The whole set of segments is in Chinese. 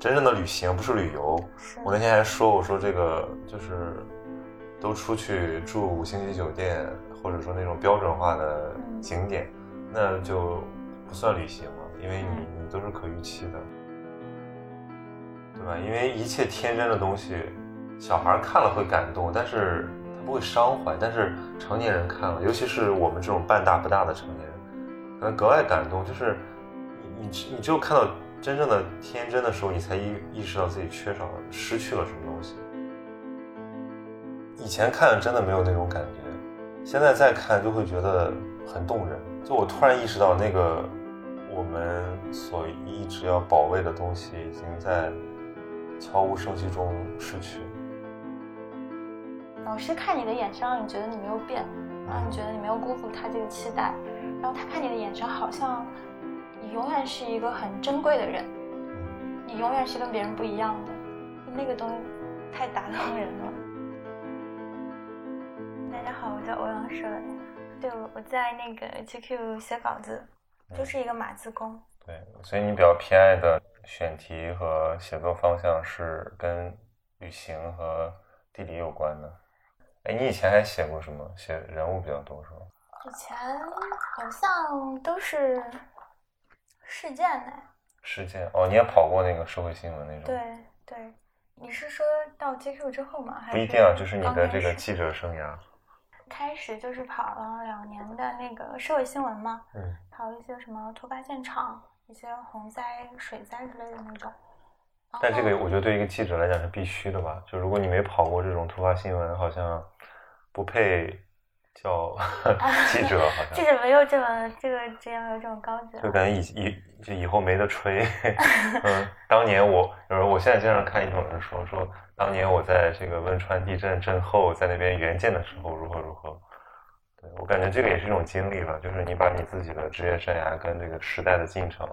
真正的旅行，不是旅游。我那天还说，我说这个就是都出去住五星级酒店，或者说那种标准化的景点，那就不算旅行了，因为你你都是可预期的，对吧？因为一切天真的东西，小孩看了会感动，但是他不会伤怀，但是成年人看了，尤其是我们这种半大不大的成年人，可能格外感动，就是你你你只有看到。真正的天真的时候，你才意意识到自己缺少了、失去了什么东西。以前看真的没有那种感觉，现在再看就会觉得很动人。就我突然意识到，那个我们所一直要保卫的东西，已经在悄无声息中失去。老师看你的眼神，让你觉得你没有变，让你觉得你没有辜负他这个期待，然后他看你的眼神，好像。你永远是一个很珍贵的人，你永远是跟别人不一样的，那个东西太打动人了。大家好，我叫欧阳水，对我我在那个 GQ 写稿子，就是一个码字工。对，所以你比较偏爱的选题和写作方向是跟旅行和地理有关的。哎，你以前还写过什么？写人物比较多是吧？以前好像都是。事件呢？事件哦，你也跑过那个社会新闻那种？对对，你是说到 GQ 之后吗？不一定啊，就是你的这个记者生涯。开始就是跑了两年的那个社会新闻嘛，嗯，跑一些什么突发现场、一些洪灾、水灾之类的那种。但这个我觉得对一个记者来讲是必须的吧？就如果你没跑过这种突发新闻，好像不配。叫 记者好像，记者没有这么这个职业没有这么高级，就感觉以以就以后没得吹。嗯，当年我，就是我现在经常看一种人说说，当年我在这个汶川地震震后，在那边援建的时候如何如何。对我感觉这个也是一种经历了，就是你把你自己的职业生涯跟这个时代的进程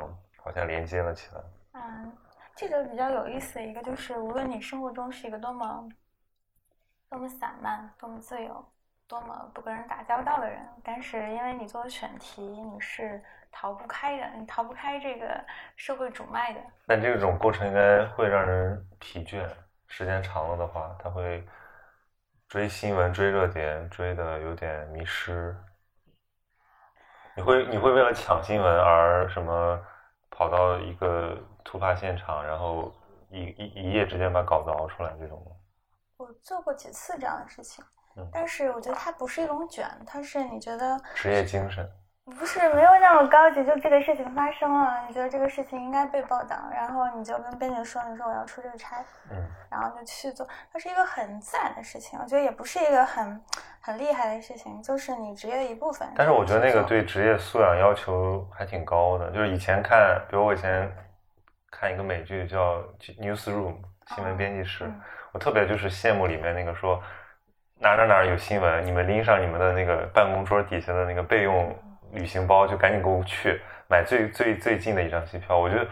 好像连接了起来。嗯，这个比较有意思的一个就是，无论你生活中是一个多么多么散漫，多么自由。多么不跟人打交道的人，但是因为你做的选题，你是逃不开的，你逃不开这个社会主脉的。但这种过程应该会让人疲倦，时间长了的话，他会追新闻、追热点，追的有点迷失。你会你会为了抢新闻而什么跑到一个突发现场，然后一一一夜之间把稿子熬出来这种吗？我做过几次这样的事情。但是我觉得它不是一种卷，它是你觉得职业精神，不是没有那么高级。就这个事情发生了，你觉得这个事情应该被报道，然后你就跟编辑说，你说我要出这个差，嗯，然后就去做。它是一个很自然的事情，我觉得也不是一个很很厉害的事情，就是你职业的一部分。但是我觉得那个对职业素养要求还挺高的。就是以前看，比如我以前看一个美剧叫《Newsroom》新闻编辑室，我特别就是羡慕里面那个说。哪哪哪有新闻？你们拎上你们的那个办公桌底下的那个备用旅行包，就赶紧给我去买最最最近的一张机票。我觉得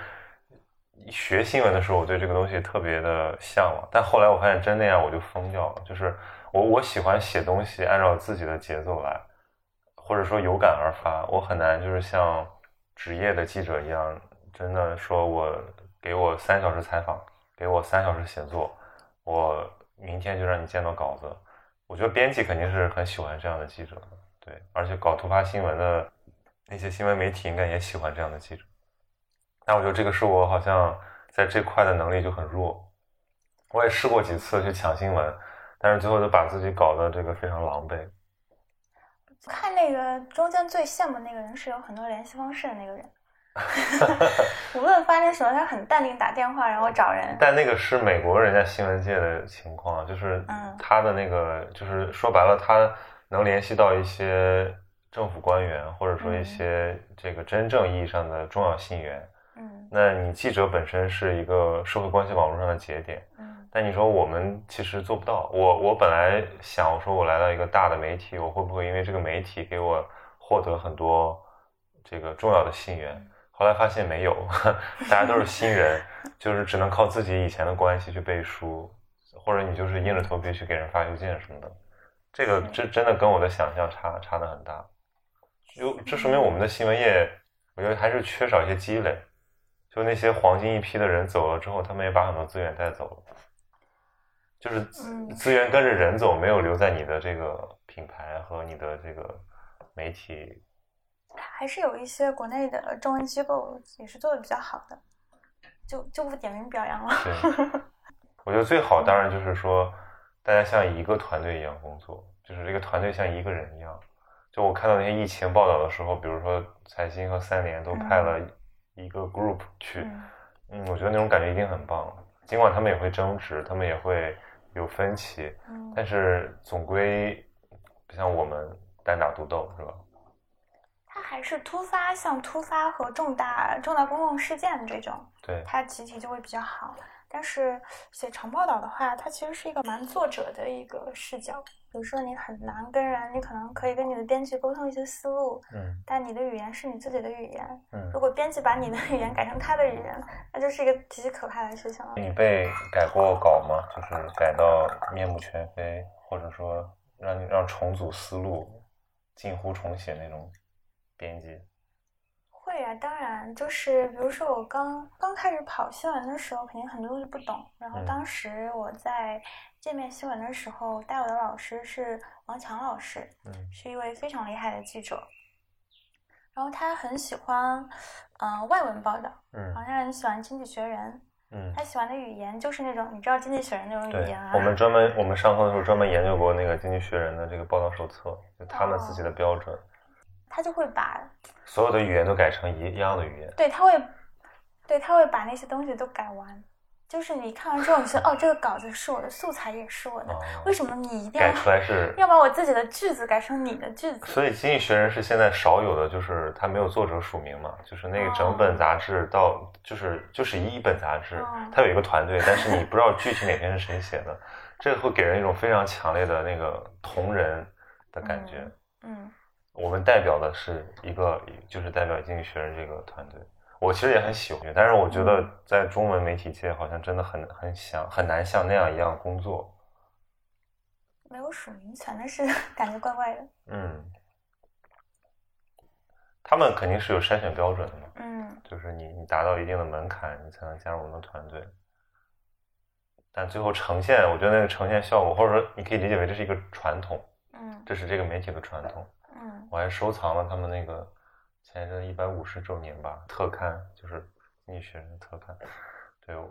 学新闻的时候，我对这个东西特别的向往，但后来我发现真那样我就疯掉了。就是我我喜欢写东西，按照自己的节奏来，或者说有感而发。我很难就是像职业的记者一样，真的说我给我三小时采访，给我三小时写作，我明天就让你见到稿子。我觉得编辑肯定是很喜欢这样的记者，对，而且搞突发新闻的那些新闻媒体应该也喜欢这样的记者。但我觉得这个是我好像在这块的能力就很弱。我也试过几次去抢新闻，但是最后就把自己搞得这个非常狼狈。看那个中间最羡慕那个人是有很多联系方式的那个人。无论发生什么，他很淡定打电话，然后找人。但那个是美国人家新闻界的情况，就是他的那个，就是说白了，他能联系到一些政府官员，或者说一些这个真正意义上的重要信源。嗯，那你记者本身是一个社会关系网络上的节点。嗯，但你说我们其实做不到。我我本来想，我说我来到一个大的媒体，我会不会因为这个媒体给我获得很多这个重要的信源？后来发现没有，大家都是新人，就是只能靠自己以前的关系去背书，或者你就是硬着头皮去给人发邮件什么的。这个这真的跟我的想象差差的很大。就这说明我们的新闻业，我觉得还是缺少一些积累。就那些黄金一批的人走了之后，他们也把很多资源带走了，就是资资源跟着人走，没有留在你的这个品牌和你的这个媒体。还是有一些国内的中文机构也是做的比较好的，就就不点名表扬了。对，我觉得最好当然就是说，大家像一个团队一样工作，就是这个团队像一个人一样。就我看到那些疫情报道的时候，比如说财新和三联都派了一个 group 去，嗯嗯，我觉得那种感觉一定很棒。尽管他们也会争执，他们也会有分歧，嗯，但是总归不像我们单打独斗，是吧？它还是突发，像突发和重大重大公共事件这种，对，它集体就会比较好。但是写长报道的话，它其实是一个蛮作者的一个视角。比如说，你很难跟人，你可能可以跟你的编辑沟通一些思路，嗯但你的语言是你自己的语言。嗯如。果编辑把你的语言改成他的语言，那就是一个极其可怕的事情了。你被改过稿吗？就是改到面目全非，或者说让你让重组思路、近乎重写那种编辑？会啊，当然，就是比如说我刚刚开始跑新闻的时候，肯定很多东西不懂。然后嗯当时我在界面新闻的时候，带我的老师是王强老师，嗯是一位非常厉害的记者。然后他很喜欢，嗯、外文报道，嗯好像很喜欢《经济学人》，嗯，他喜欢的语言就是那种你知道《经济学人》那种语言啊。，我们专门我们上课的时候专门研究过那个《经济学人》的这个报道手册，就他们自己的标准，他就会把所有的语言都改成一样的语言。对，他会，对，他会把那些东西都改完。就是你看完之后，你说哦，这个稿子是我的，素材也是我的，哦为什么你一定要改出来是，要把我自己的句子改成你的句子？所以《经济学人》是现在少有的，就是它没有作者署名嘛，就是那个整哦本杂志到就是就是一本杂志哦，它有一个团队，但是你不知道具体哪篇是谁写的，这个会给人一种非常强烈的那个同人的感觉。嗯我们代表的是一个，就是代表《经济学人》这个团队。我其实也很喜欢，但是我觉得在中文媒体界好像真的很很想很难像那样一样工作。没有署名权，但是 感觉怪怪的。嗯，他们肯定是有筛选标准的嘛，嗯就是你你达到一定的门槛，你才能加入我们的团队。但最后呈现，我觉得那个呈现效果，或者说你可以理解为这是一个传统，嗯这是这个媒体的传统。嗯我还收藏了他们那个前一阵一百五十周年吧特刊，就是《经济学人》的特刊。对，我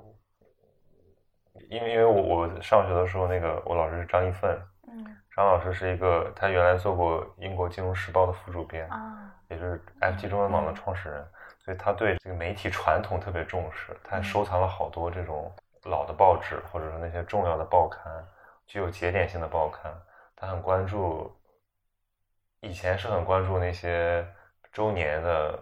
因为因为我我上学的时候，那个我老师是张一奋，嗯张老师是一个他原来做过英国金融时报的副主编，啊也是 FT 中文网的创始人，所以他对这个媒体传统特别重视，他还收藏了好多这种老的报纸，或者说那些重要的报刊，具有节点性的报刊，他很关注，以前是很关注那些周年的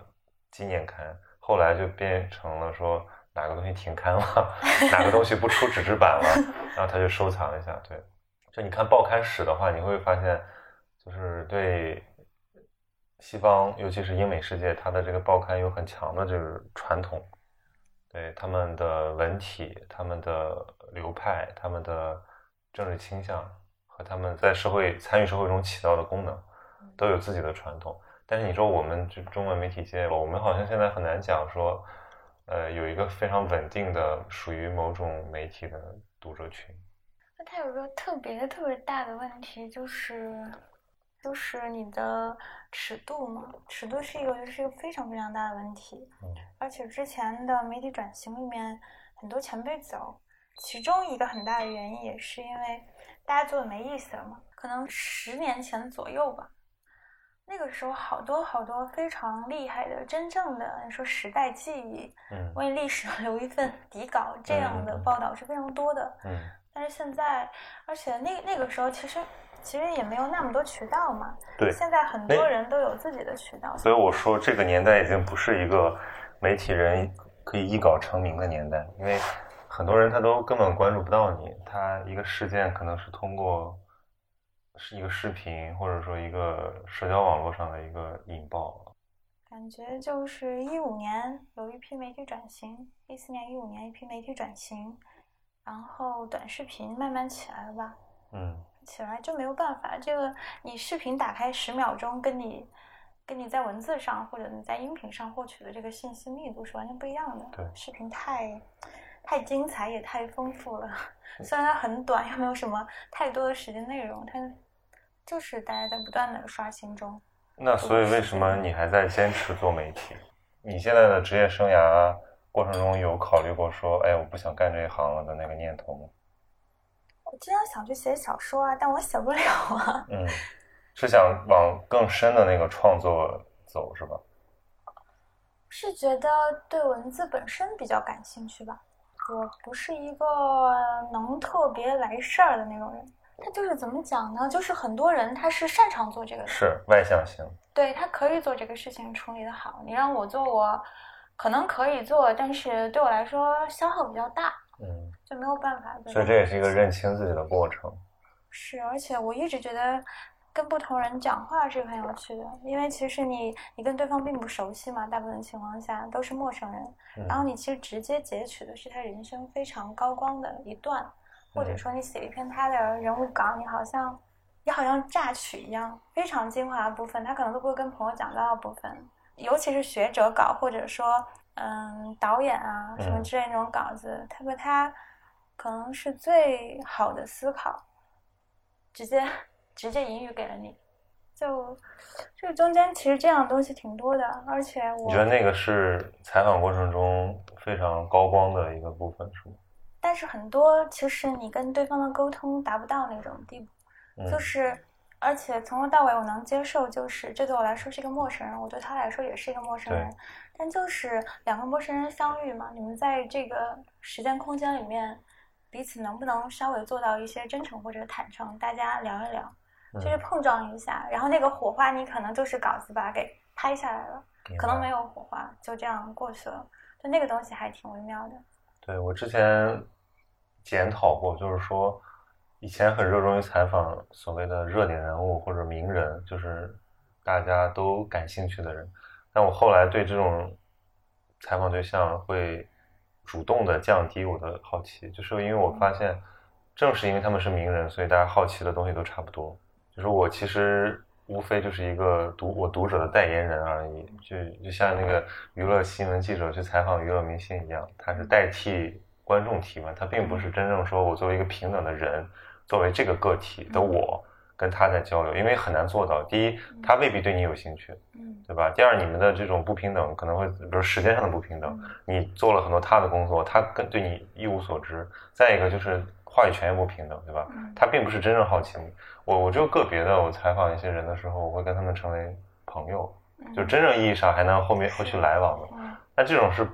纪念刊，后来就变成了说哪个东西停刊了，哪个东西不出纸质版了，然后他就收藏一下。对，就你看报刊史的话，你会发现，就是对西方，尤其是英美世界，它的这个报刊有很强的这个传统，对他们的文体、他们的流派、他们的政治倾向和他们在社会参与社会中起到的功能，都有自己的传统。但是你说我们这中文媒体界，我们好像现在很难讲说，呃，有一个非常稳定的属于某种媒体的读者群。那它有一个特别特别大的问题，就是就是你的尺度嘛，尺度是一个是一个非常非常大的问题。嗯而且之前的媒体转型里面，很多前辈走，其中一个很大的原因也是因为大家做的没意思了嘛。可能十年前左右吧，那个时候好多好多非常厉害的，真正的你说时代记忆，嗯为历史 留一份底稿这样的报道是非常多的。嗯但是现在，而且那那个时候其实其实也没有那么多渠道嘛。对现在很多人都有自己的渠道。所以我说，这个年代已经不是一个媒体人可以一稿成名的年代，因为很多人他都根本关注不到你，他一个事件可能是通过是一个视频，或者说一个社交网络上的一个引爆。感觉就是一五年有一批媒体转型，一四年、一五年一批媒体转型，然后短视频慢慢起来了吧？嗯起来就没有办法，这个你视频打开十秒钟，跟你跟你在文字上或者你在音频上获取的这个信息密度是完全不一样的。对，视频太太精彩也太丰富了，虽然它很短，又没有什么太多的时间内容，它就是大家在不断的刷新中。那所以为什么你还在坚持做媒体？你现在的职业生涯过程中有考虑过说，哎，我不想干这一行了的那个念头吗？我经常想去写小说啊，但我写不了啊。嗯。是想往更深的那个创作走，是吧？是觉得对文字本身比较感兴趣吧。我不是一个能特别来事儿的那种人。他就是怎么讲呢？就是很多人他是擅长做这个，是外向型。对他可以做这个事情，处理的好。你让我做，我可能可以做，但是对我来说消耗比较大。嗯，就没有办法。所以这也是一个认清自己的过程。是，而且我一直觉得。跟不同人讲话是很有趣的，因为其实你你跟对方并不熟悉嘛，大部分情况下都是陌生人。然后你其实直接截取的是他人生非常高光的一段，或者说你写一篇他的人物稿，你好像你好像榨取一样，非常精华的部分，他可能都不会跟朋友讲到的部分，尤其是学者稿或者说嗯导演啊什么之类那种稿子，他和他可能是最好的思考，直接。直接引语给了你，就这个中间其实这样的东西挺多的，而且我觉得那个是采访过程中非常高光的一个部分，是吗？但是很多其实你跟对方的沟通达不到那种地步，就是而且从头到尾我能接受，就是这对我来说是一个陌生人，我对他来说也是一个陌生人，但就是两个陌生人相遇嘛，你们在这个时间空间里面彼此能不能稍微做到一些真诚或者坦诚，大家聊一聊。就是碰撞一下，然后那个火花，你可能就是稿子把它给拍下来了，可能没有火花，就这样过去了。就那个东西还挺微妙的。对我之前检讨过，就是说以前很热衷于采访所谓的热点人物或者名人，就是大家都感兴趣的人。但我后来对这种采访对象会主动的降低我的好奇，就是因为我发现，正是因为他们是名人，所以大家好奇的东西都差不多。就是我其实无非就是一个读我读者的代言人而已，就就像那个娱乐新闻记者去采访娱乐明星一样，他是代替观众提问，他并不是真正说我作为一个平等的人，作为这个个体的我跟他在交流，因为很难做到。第一，他未必对你有兴趣，嗯，对吧？第二，你们的这种不平等可能会，比如时间上的不平等，你做了很多他的工作，他跟对你一无所知。再一个就是话语权也不平等，对吧？他并不是真正好奇你。我我就个别的，我采访一些人的时候，我会跟他们成为朋友，就真正意义上还能后面后续来往的。但这种是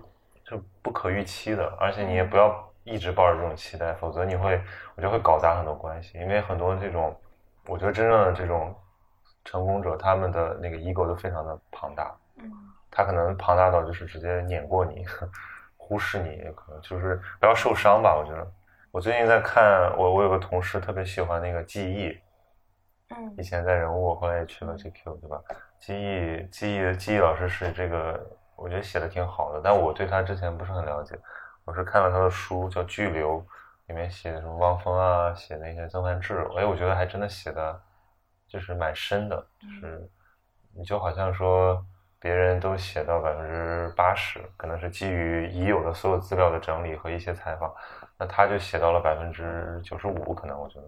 就不可预期的，而且你也不要一直抱着这种期待，否则你会我觉得会搞砸很多关系。因为很多这种，我觉得真正的这种成功者，他们的那个 ego 都非常的庞大。嗯，他可能庞大到就是直接碾过你，忽视你，也可能就是不要受伤吧。我觉得我最近在看，我我有个同事特别喜欢那个记忆。嗯，以前在人物，后来也去了 GQ，对吧？记忆，记忆，记忆老师是这个，我觉得写的挺好的，但我对他之前不是很了解。我是看了他的书，叫《巨流》，里面写的什么汪峰啊，写那些曾梵志，哎，我觉得还真的写的，就是蛮深的，就是你就好像说别人都写到百分之八十，可能是基于已有的所有资料的整理和一些采访。那他就写到了百分之九十五，可能我觉得，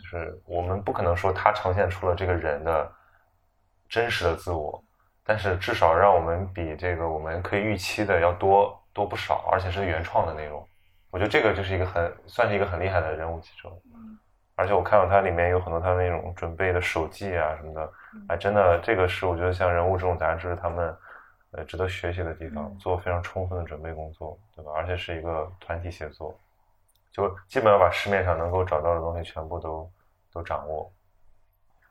就是我们不可能说他呈现出了这个人的真实的自我，但是至少让我们比这个我们可以预期的要多多不少，而且是原创的内容。我觉得这个就是一个很算是一个很厉害的人物记者。而且我看到他里面有很多他那种准备的手记啊什么的，哎，真的这个是我觉得像人物这种杂志，他们呃值得学习的地方，做非常充分的准备工作，对吧？而且是一个团体写作。就基本上把市面上能够找到的东西全部都都掌握。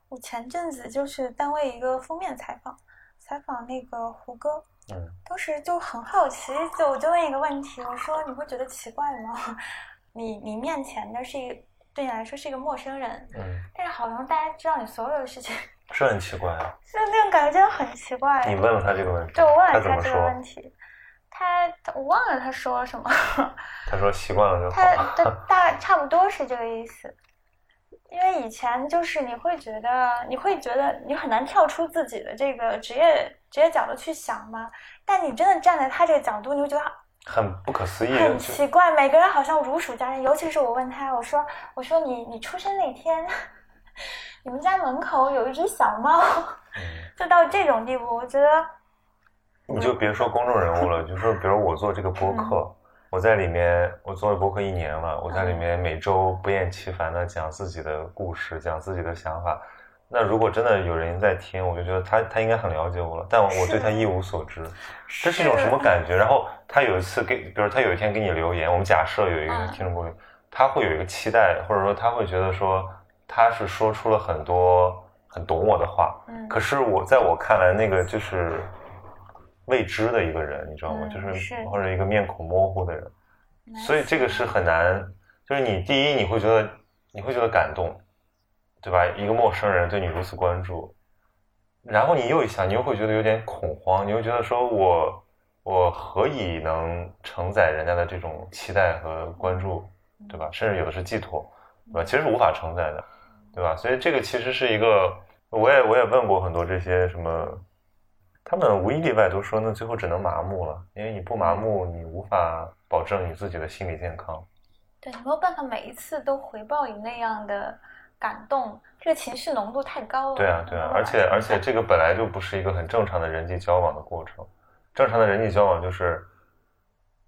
我前阵子就是单位一个封面采访，采访那个胡歌，嗯，当时就很好奇，就我就问一个问题，我说你会觉得奇怪吗？你你面前的是一个对你来说是一个陌生人，嗯，但是好像大家知道你所有的事情，是很奇怪啊，就那种感觉真的很奇怪。你问了他这个问题，对，我问了他这个问题。他我忘了他说了什么。他说习惯了就好。他他大差不多是这个意思。因为以前就是你会觉得，你会觉得你很难跳出自己的这个职业职业角度去想嘛。但你真的站在他这个角度，你会觉得很不可思议，很奇怪。每个人好像如数家珍，尤其是我问他，我说我说你你出生那天，你们家门口有一只小猫，就到这种地步，我觉得。你就别说公众人物了，就说比如我做这个播客。我在里面，我做了播客一年了。我在里面每周不厌其烦的讲自己的故事，讲自己的想法。那如果真的有人在听，我就觉得他他应该很了解我了，但我对他一无所知。这是一种什么感觉？然后他有一次给，比如他有一天给你留言，我们假设有一个听众朋友，他会有一个期待，或者说他会觉得说他是说出了很多很懂我的话。嗯。可是我在我看来，那个就是。未知的一个人，你知道吗？就是或者一个面孔模糊的人，所以这个是很难。就是你第一，你会觉得你会觉得感动，对吧？一个陌生人对你如此关注，然后你又一想，你又会觉得有点恐慌，你又觉得说我我何以能承载人家的这种期待和关注，对吧？甚至有的是寄托，对吧？其实是无法承载的，对吧？所以这个其实是一个，我也我也问过很多这些什么。他们无一例外都说，那最后只能麻木了，因为你不麻木，你无法保证你自己的心理健康。对，你没有办法每一次都回报你那样的感动，这个情绪浓度太高了。对啊，对啊，而且而且这个本来就不是一个很正常的人际交往的过程。正常的人际交往就是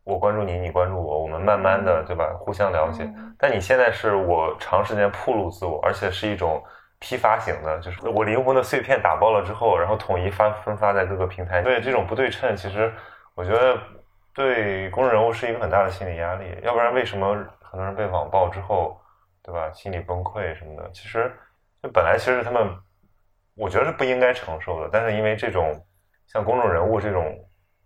我关注你，你关注我，我们慢慢的，对吧？互相了解。但你现在是我长时间暴露自我，而且是一种。批发型的，就是我灵魂的碎片打包了之后，然后统一发分发在各个平台。对这种不对称，其实我觉得对公众人物是一个很大的心理压力。要不然为什么很多人被网暴之后，对吧，心理崩溃什么的？其实就本来其实他们，我觉得是不应该承受的。但是因为这种像公众人物这种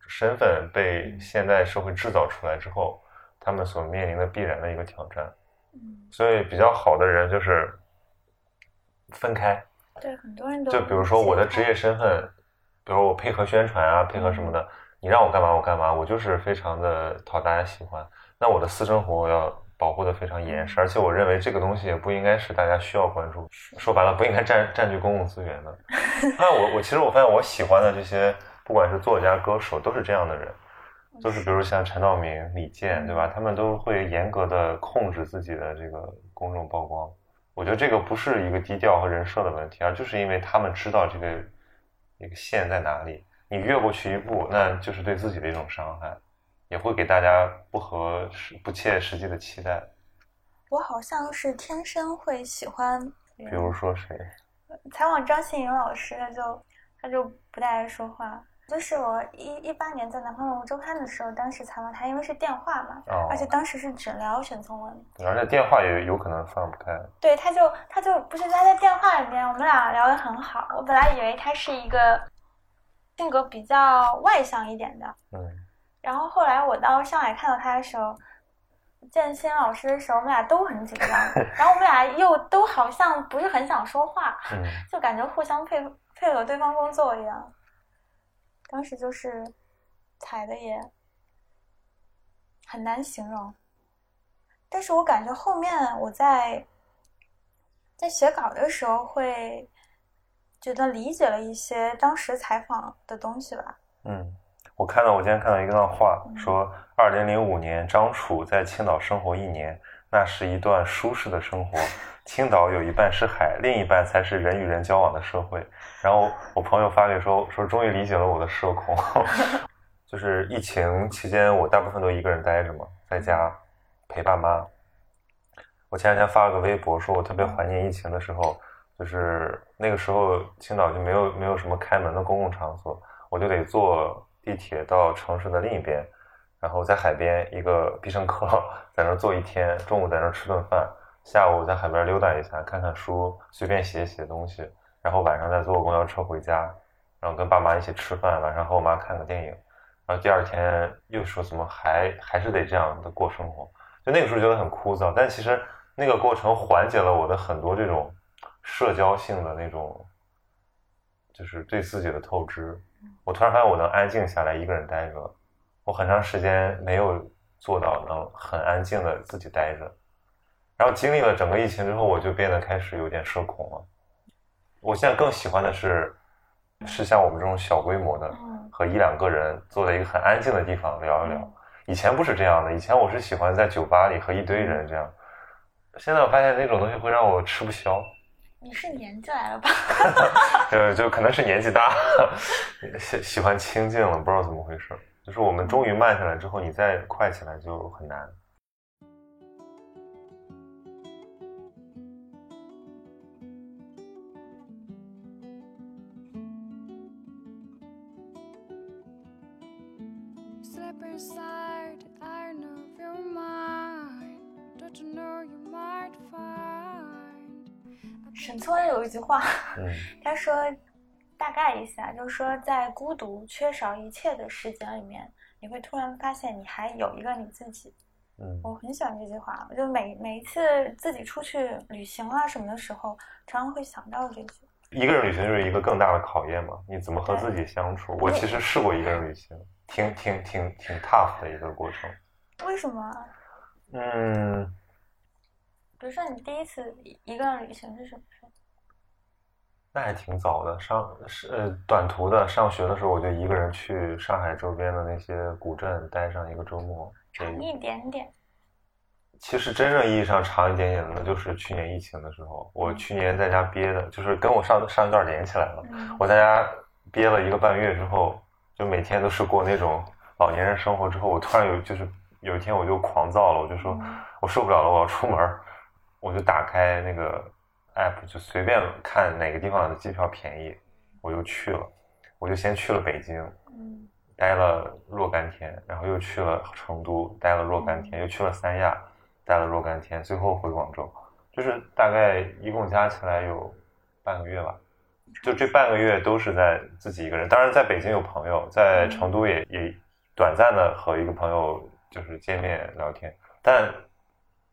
身份被现代社会制造出来之后，他们所面临的必然的一个挑战。所以比较好的人就是。分开，对很多人都就比如说我的职业身份，比如我配合宣传啊，配合什么的，你让我干嘛我干嘛，我就是非常的讨大家喜欢。那我的私生活我要保护的非常严实，而且我认为这个东西也不应该是大家需要关注，说白了不应该占占据公共资源的。那我我其实我发现我喜欢的这些，不管是作家、歌手，都是这样的人，都是比如像陈道明、李健，对吧？他们都会严格的控制自己的这个公众曝光。我觉得这个不是一个低调和人设的问题，而就是因为他们知道这个一个线在哪里，你越过去一步，那就是对自己的一种伤害，也会给大家不合适、不切实际的期待。我好像是天生会喜欢，比如说谁？采访张馨予老师，他就他就不太爱说话。就是我一一八年在南方人物周刊的时候，当时采访他，因为是电话嘛，而且当时是只聊沈从文，而且电话也有可能放不开。对，他就他就不是他在电话里面，我们俩聊得很好。我本来以为他是一个性格比较外向一点的，嗯，然后后来我到上海看到他的时候，见新老师的时候，我们俩都很紧张，然后我们俩又都好像不是很想说话，嗯，就感觉互相配配合对方工作一样。当时就是踩的也很难形容，但是我感觉后面我在在写稿的时候会觉得理解了一些当时采访的东西吧。嗯，我看到我今天看到一段话，说二零零五年张楚在青岛生活一年，那是一段舒适的生活。青岛有一半是海，另一半才是人与人交往的社会。然后我朋友发给说说，终于理解了我的社恐。就是疫情期间，我大部分都一个人待着嘛，在家陪爸妈。我前两天发了个微博，说我特别怀念疫情的时候，就是那个时候青岛就没有没有什么开门的公共场所，我就得坐地铁到城市的另一边，然后在海边一个必胜客在那坐一天，中午在那吃顿饭。下午在海边溜达一下，看看书，随便写写东西，然后晚上再坐公交车回家，然后跟爸妈一起吃饭，晚上和我妈看个电影，然后第二天又说怎么还还是得这样的过生活，就那个时候觉得很枯燥，但其实那个过程缓解了我的很多这种社交性的那种，就是对自己的透支。我突然发现我能安静下来一个人待着，我很长时间没有做到能很安静的自己待着。然后经历了整个疫情之后，我就变得开始有点社恐了。我现在更喜欢的是，是像我们这种小规模的，和一两个人坐在一个很安静的地方聊一聊。以前不是这样的，以前我是喜欢在酒吧里和一堆人这样。现在我发现那种东西会让我吃不消。你是年纪来了吧？呃，就可能是年纪大，喜喜欢清静了，不知道怎么回事。就是我们终于慢下来之后，你再快起来就很难。沈村有一句话，他说，大概意思啊，就是说，在孤独、缺少一切的时间里面，你会突然发现你还有一个你自己。嗯，我很喜欢这句话，我就每每一次自己出去旅行啊什么的时候，常常会想到这句。一个人旅行就是一个更大的考验嘛，你怎么和自己相处？我其实试过一个人旅行，挺挺挺挺 tough 的一个过程。为什么？嗯。比如说，你第一次一个人旅行是什么时候？那还挺早的，上是呃短途的。上学的时候，我就一个人去上海周边的那些古镇待上一个周末。长一点点。其实真正意义上长一点点的，就是去年疫情的时候，我去年在家憋的，就是跟我上上一段连起来了。我在家憋了一个半月之后，就每天都是过那种老年人生活。之后，我突然有就是有一天我就狂躁了，我就说我受不了了，我要出门。我就打开那个 app，就随便看哪个地方的机票便宜，我就去了。我就先去了北京，嗯，待了若干天，然后又去了成都，待了若干天，又去了三亚，待了若干天，最后回广州，就是大概一共加起来有半个月吧。就这半个月都是在自己一个人，当然在北京有朋友，在成都也也短暂的和一个朋友就是见面聊天，但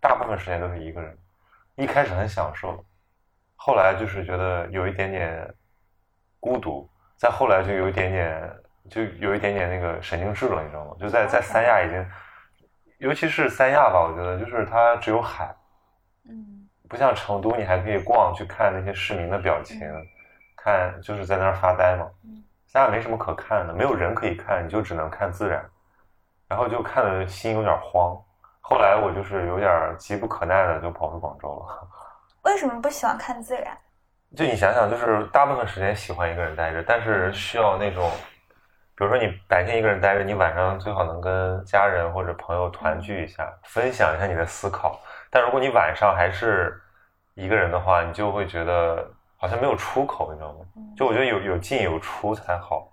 大部分时间都是一个人。一开始很享受，后来就是觉得有一点点孤独，再后来就有一点点，就有一点点那个神经质了，你知道吗？就在在三亚已经，尤其是三亚吧，我觉得就是它只有海，嗯，不像成都，你还可以逛去看那些市民的表情，看就是在那儿发呆嘛。三亚没什么可看的，没有人可以看，你就只能看自然，然后就看的心有点慌。后来我就是有点急不可耐的就跑回广州了。为什么不喜欢看自然？就你想想，就是大部分时间喜欢一个人待着，但是需要那种，比如说你白天一个人待着，你晚上最好能跟家人或者朋友团聚一下，分享一下你的思考。但如果你晚上还是一个人的话，你就会觉得好像没有出口，你知道吗？就我觉得有有进有出才好。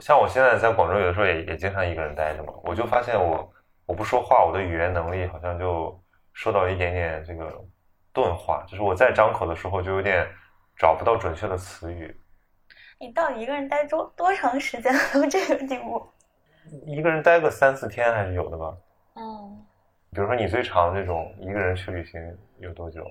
像我现在在广州，有的时候也也经常一个人待着嘛，我就发现我。我不说话，我的语言能力好像就受到一点点这个钝化，就是我在张口的时候就有点找不到准确的词语。你到底一个人待多多长时间到这个地步？一个人待个三四天还是有的吧。嗯。比如说你最长这种一个人去旅行有多久？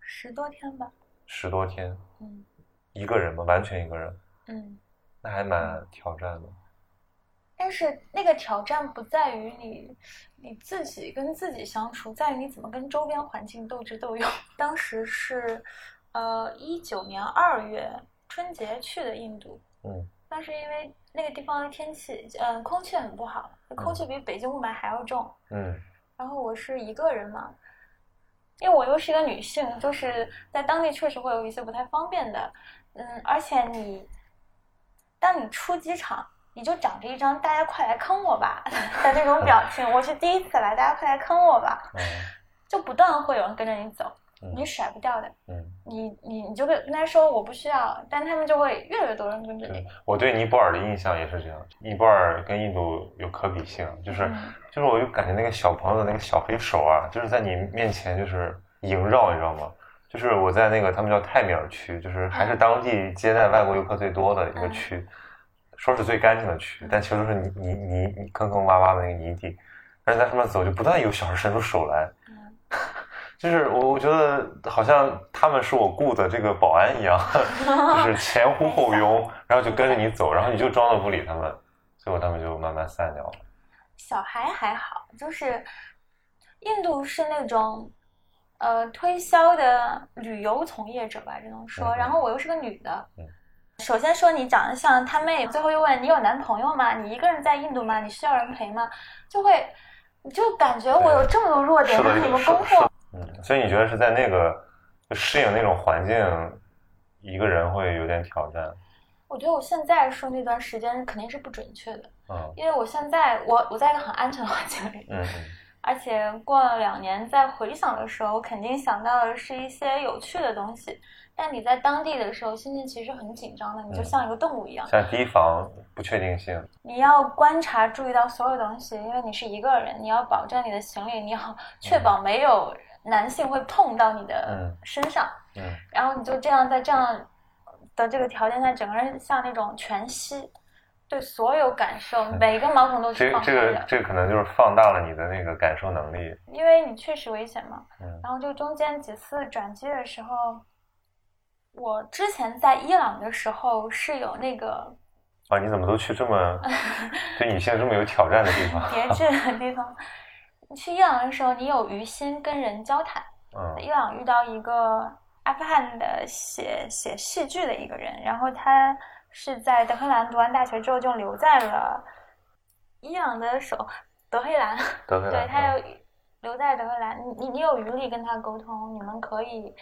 十多天吧。十多天。嗯。一个人吗？完全一个人。嗯。那还蛮挑战的。但是那个挑战不在于你你自己跟自己相处，在于你怎么跟周边环境斗智斗勇。当时是，呃，一九年二月春节去的印度，嗯，但是因为那个地方的天气，嗯，空气很不好，空气比北京雾霾还要重，嗯，然后我是一个人嘛，因为我又是一个女性，就是在当地确实会有一些不太方便的，嗯，而且你当你出机场。你就长着一张“大家快来坑我吧” 的那种表情，我是第一次来，大家快来坑我吧，就不断会有人跟着你走，你甩不掉的。嗯，你你你就跟跟他说我不需要，但他们就会越来越多人跟着你。我对尼泊尔的印象也是这样，尼泊尔跟印度有可比性，就是就是我就感觉那个小朋友的那个小黑手啊，就是在你面前就是萦绕，你知道吗？就是我在那个他们叫泰米尔区，就是还是当地接待外国游客最多的一个区。说是最干净的区，但其实都是泥泥泥泥坑坑洼洼的那个泥地，但是在上面走就不断有小孩伸出手来，就是我我觉得好像他们是我雇的这个保安一样，就是前呼后拥，然后就跟着你走，然后你就装作不理他们，最后他们就慢慢散掉了。小孩还好，就是印度是那种呃推销的旅游从业者吧，只能说。嗯然后我又是个女的嗯，首先说你长得像他妹，最后又问你有男朋友吗？你一个人在印度吗？你需要人陪吗？就会你就感觉我有这么多弱点，是的让你们攻破。嗯，所以你觉得是在那个就适应那种环境，一个人会有点挑战？我觉得我现在说那段时间肯定是不准确的，嗯因为我现在我我在一个很安全的环境里，嗯而且过了两年再回想的时候，我肯定想到的是一些有趣的东西。但你在当地的时候，心情其实很紧张的，你就嗯像一个动物一样嗯，，像提防不确定性。你要观察、注意到所有东西，因为你是一个人，你要保证你的行李，你要确保没有男性会碰到你的嗯身上，嗯然后你就这样在这样的这个条件下，整个人像那种全息，对所有感受，每个毛孔都是这个这个这个可能就是放大了你的那个感受能力。因为你确实危险嘛。嗯然后就中间几次转机的时候，我之前在伊朗的时候是有那个啊，你怎么都去这么 对女性这么有挑战的地方？别致的地方。你去伊朗的时候，你有余心跟人交谈。嗯伊朗遇到一个阿富汗的写写戏剧的一个人，然后他是在德黑兰读完大学之后就留在了伊朗的首德黑兰，德黑兰。对他有留在德黑兰，你你你有余力跟他沟通，你们可以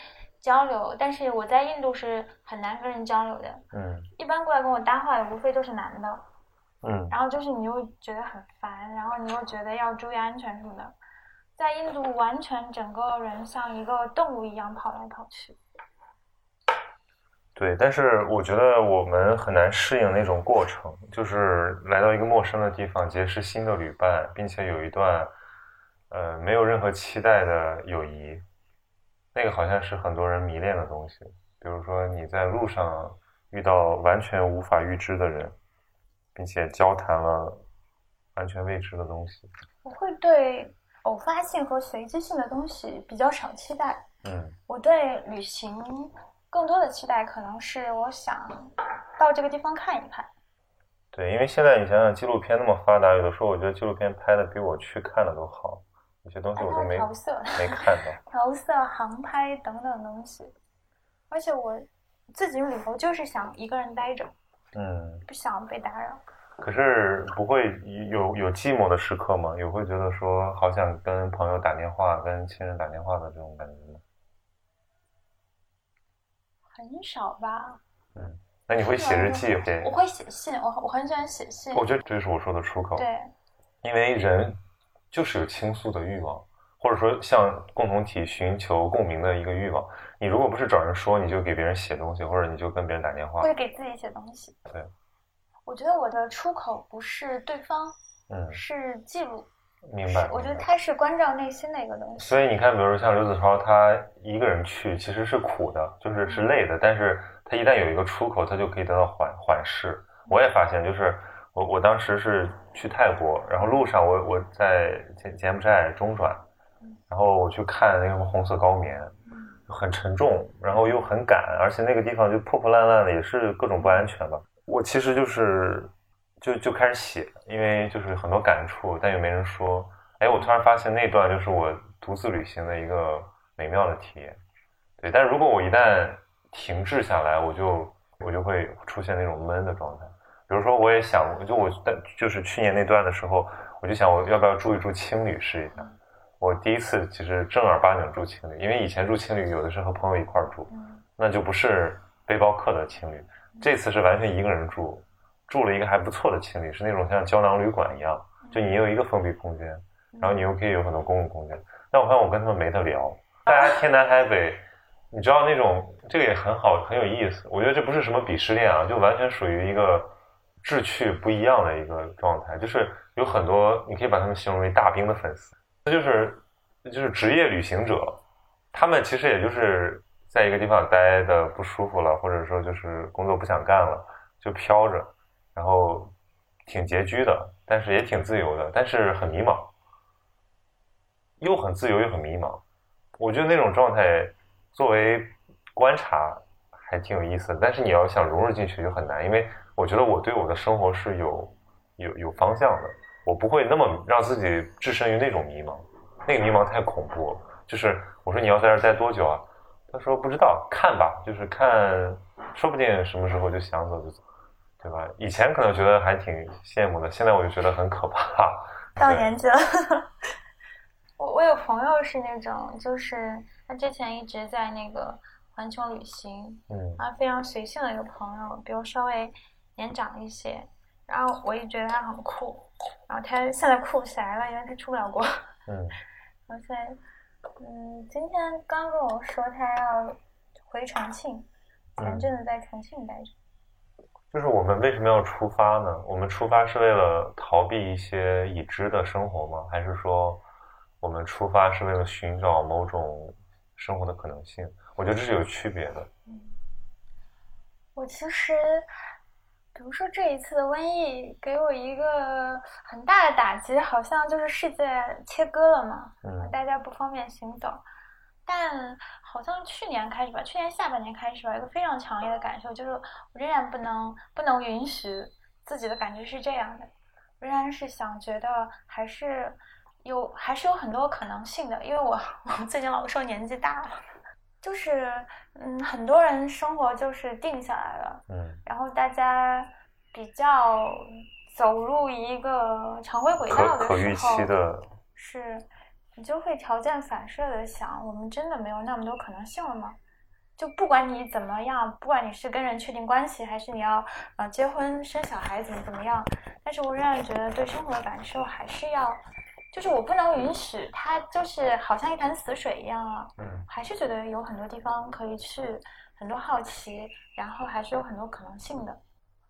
交流。但是我在印度是很难跟人交流的，嗯一般过来跟我搭话的无非都是男的，嗯然后就是你又觉得很烦，然后你又觉得要注意安全什么的。在印度，完全整个人像一个动物一样跑来跑去。对，但是我觉得我们很难适应那种过程，就是来到一个陌生的地方，结识新的旅伴，并且有一段呃没有任何期待的友谊，那个好像是很多人迷恋的东西。比如说你在路上遇到完全无法预知的人，并且交谈了完全未知的东西。我会对偶发性和随机性的东西比较少期待。嗯我对旅行更多的期待可能是我想到这个地方看一看。对，因为现在你想想纪录片那么发达，有的时候我觉得纪录片拍的比我去看的都好，有些东西我都没调色、没看到。调色、航拍等等东西，而且我自己旅游就是想一个人待着，嗯。不想被打扰。可是不会有有寂寞的时刻吗？有会觉得说好想跟朋友打电话、跟亲人打电话的这种感觉吗？很少吧。嗯那你会写日记？对我，会写信，我我很喜欢写信。我觉得这就是我说的出口。对，因为人就是有倾诉的欲望，或者说向共同体寻求共鸣的一个欲望。你如果不是找人说，你就给别人写东西，或者你就跟别人打电话或。者给自己写东西。对，我觉得我的出口不是对方，嗯，是记录。明白。我觉得明白它是关照内心的一个东西。所以你看，比如说像刘子超，他一个人去其实是苦的，就是是累的，但是他一旦有一个出口，他就可以得到缓缓释。我也发现，就是我我当时是去泰国，然后路上我我在柬柬埔寨中转，然后我去看那个红色高棉，很沉重，然后又很赶，而且那个地方就破破烂烂的，也是各种不安全吧。我其实就是就就开始写，因为就是很多感触，但又没人说。哎，我突然发现那段就是我独自旅行的一个美妙的体验。对，但如果我一旦停滞下来，我就我就会出现那种闷的状态。比如说，我也想，就我但就是去年那段的时候，我就想我要不要住一住青旅试一下。我第一次其实正儿八经住青旅，因为以前住青旅有的是和朋友一块儿住，嗯那就不是背包客的青旅。这次是完全一个人住，住了一个还不错的青旅，是那种像胶囊旅馆一样，就你有一个封闭空间，然后你又可以有很多公共空间。但我发现我跟他们没得聊，大家 天南海北，你知道那种这个也很好，很有意思。我觉得这不是什么鄙视链啊，就完全属于一个志趣不一样的一个状态。就是有很多，你可以把他们形容为大兵的粉丝，那就是就是职业旅行者，他们其实也就是在一个地方待的不舒服了，或者说就是工作不想干了，就飘着，然后挺拮据的，但是也挺自由的，但是很迷茫，又很自由又很迷茫。我觉得那种状态作为观察还挺有意思的，但是你要想融入进去就很难，因为我觉得我对我的生活是有有有方向的，我不会那么让自己置身于那种迷茫，那个迷茫太恐怖了。就是我说你要在这儿待多久啊？他说不知道，看吧，就是看，说不定什么时候就想走就走，对吧？以前可能觉得还挺羡慕的，现在我就觉得很可怕。到年纪了，我我有朋友是那种，就是他之前一直在那个环球旅行，嗯，啊，非常随性的一个朋友，比我稍微年长一些，然后我也觉得他很酷，然后他现在酷起来了，因为他出不了国，嗯，而且，嗯，今天刚跟我说他要回重庆，前阵子在重庆待着。就是我们为什么要出发呢？我们出发是为了逃避一些已知的生活吗？还是说我们出发是为了寻找某种生活的可能性？我觉得这是有区别的。嗯，我其实，比如说这一次的瘟疫给我一个很大的打击，好像就是世界切割了嘛，嗯，大家不方便行走。但好像去年开始吧，去年下半年开始吧，一个非常强烈的感受就是，我仍然不能不能允许自己的感觉是这样的，仍然是想觉得还是有还是有很多可能性的，因为我 我最近老说年纪大了，就是嗯，很多人生活就是定下来了，嗯，然后大家比较走入一个常规轨道的时候，是。你就会条件反射的想，我们真的没有那么多可能性了吗？就不管你怎么样，不管你是跟人确定关系，还是你要呃结婚生小孩怎么怎么样，但是我仍然觉得对生活的感受还是要，就是我不能允许它就是好像一潭死水一样啊。嗯，还是觉得有很多地方可以去，很多好奇，然后还是有很多可能性的。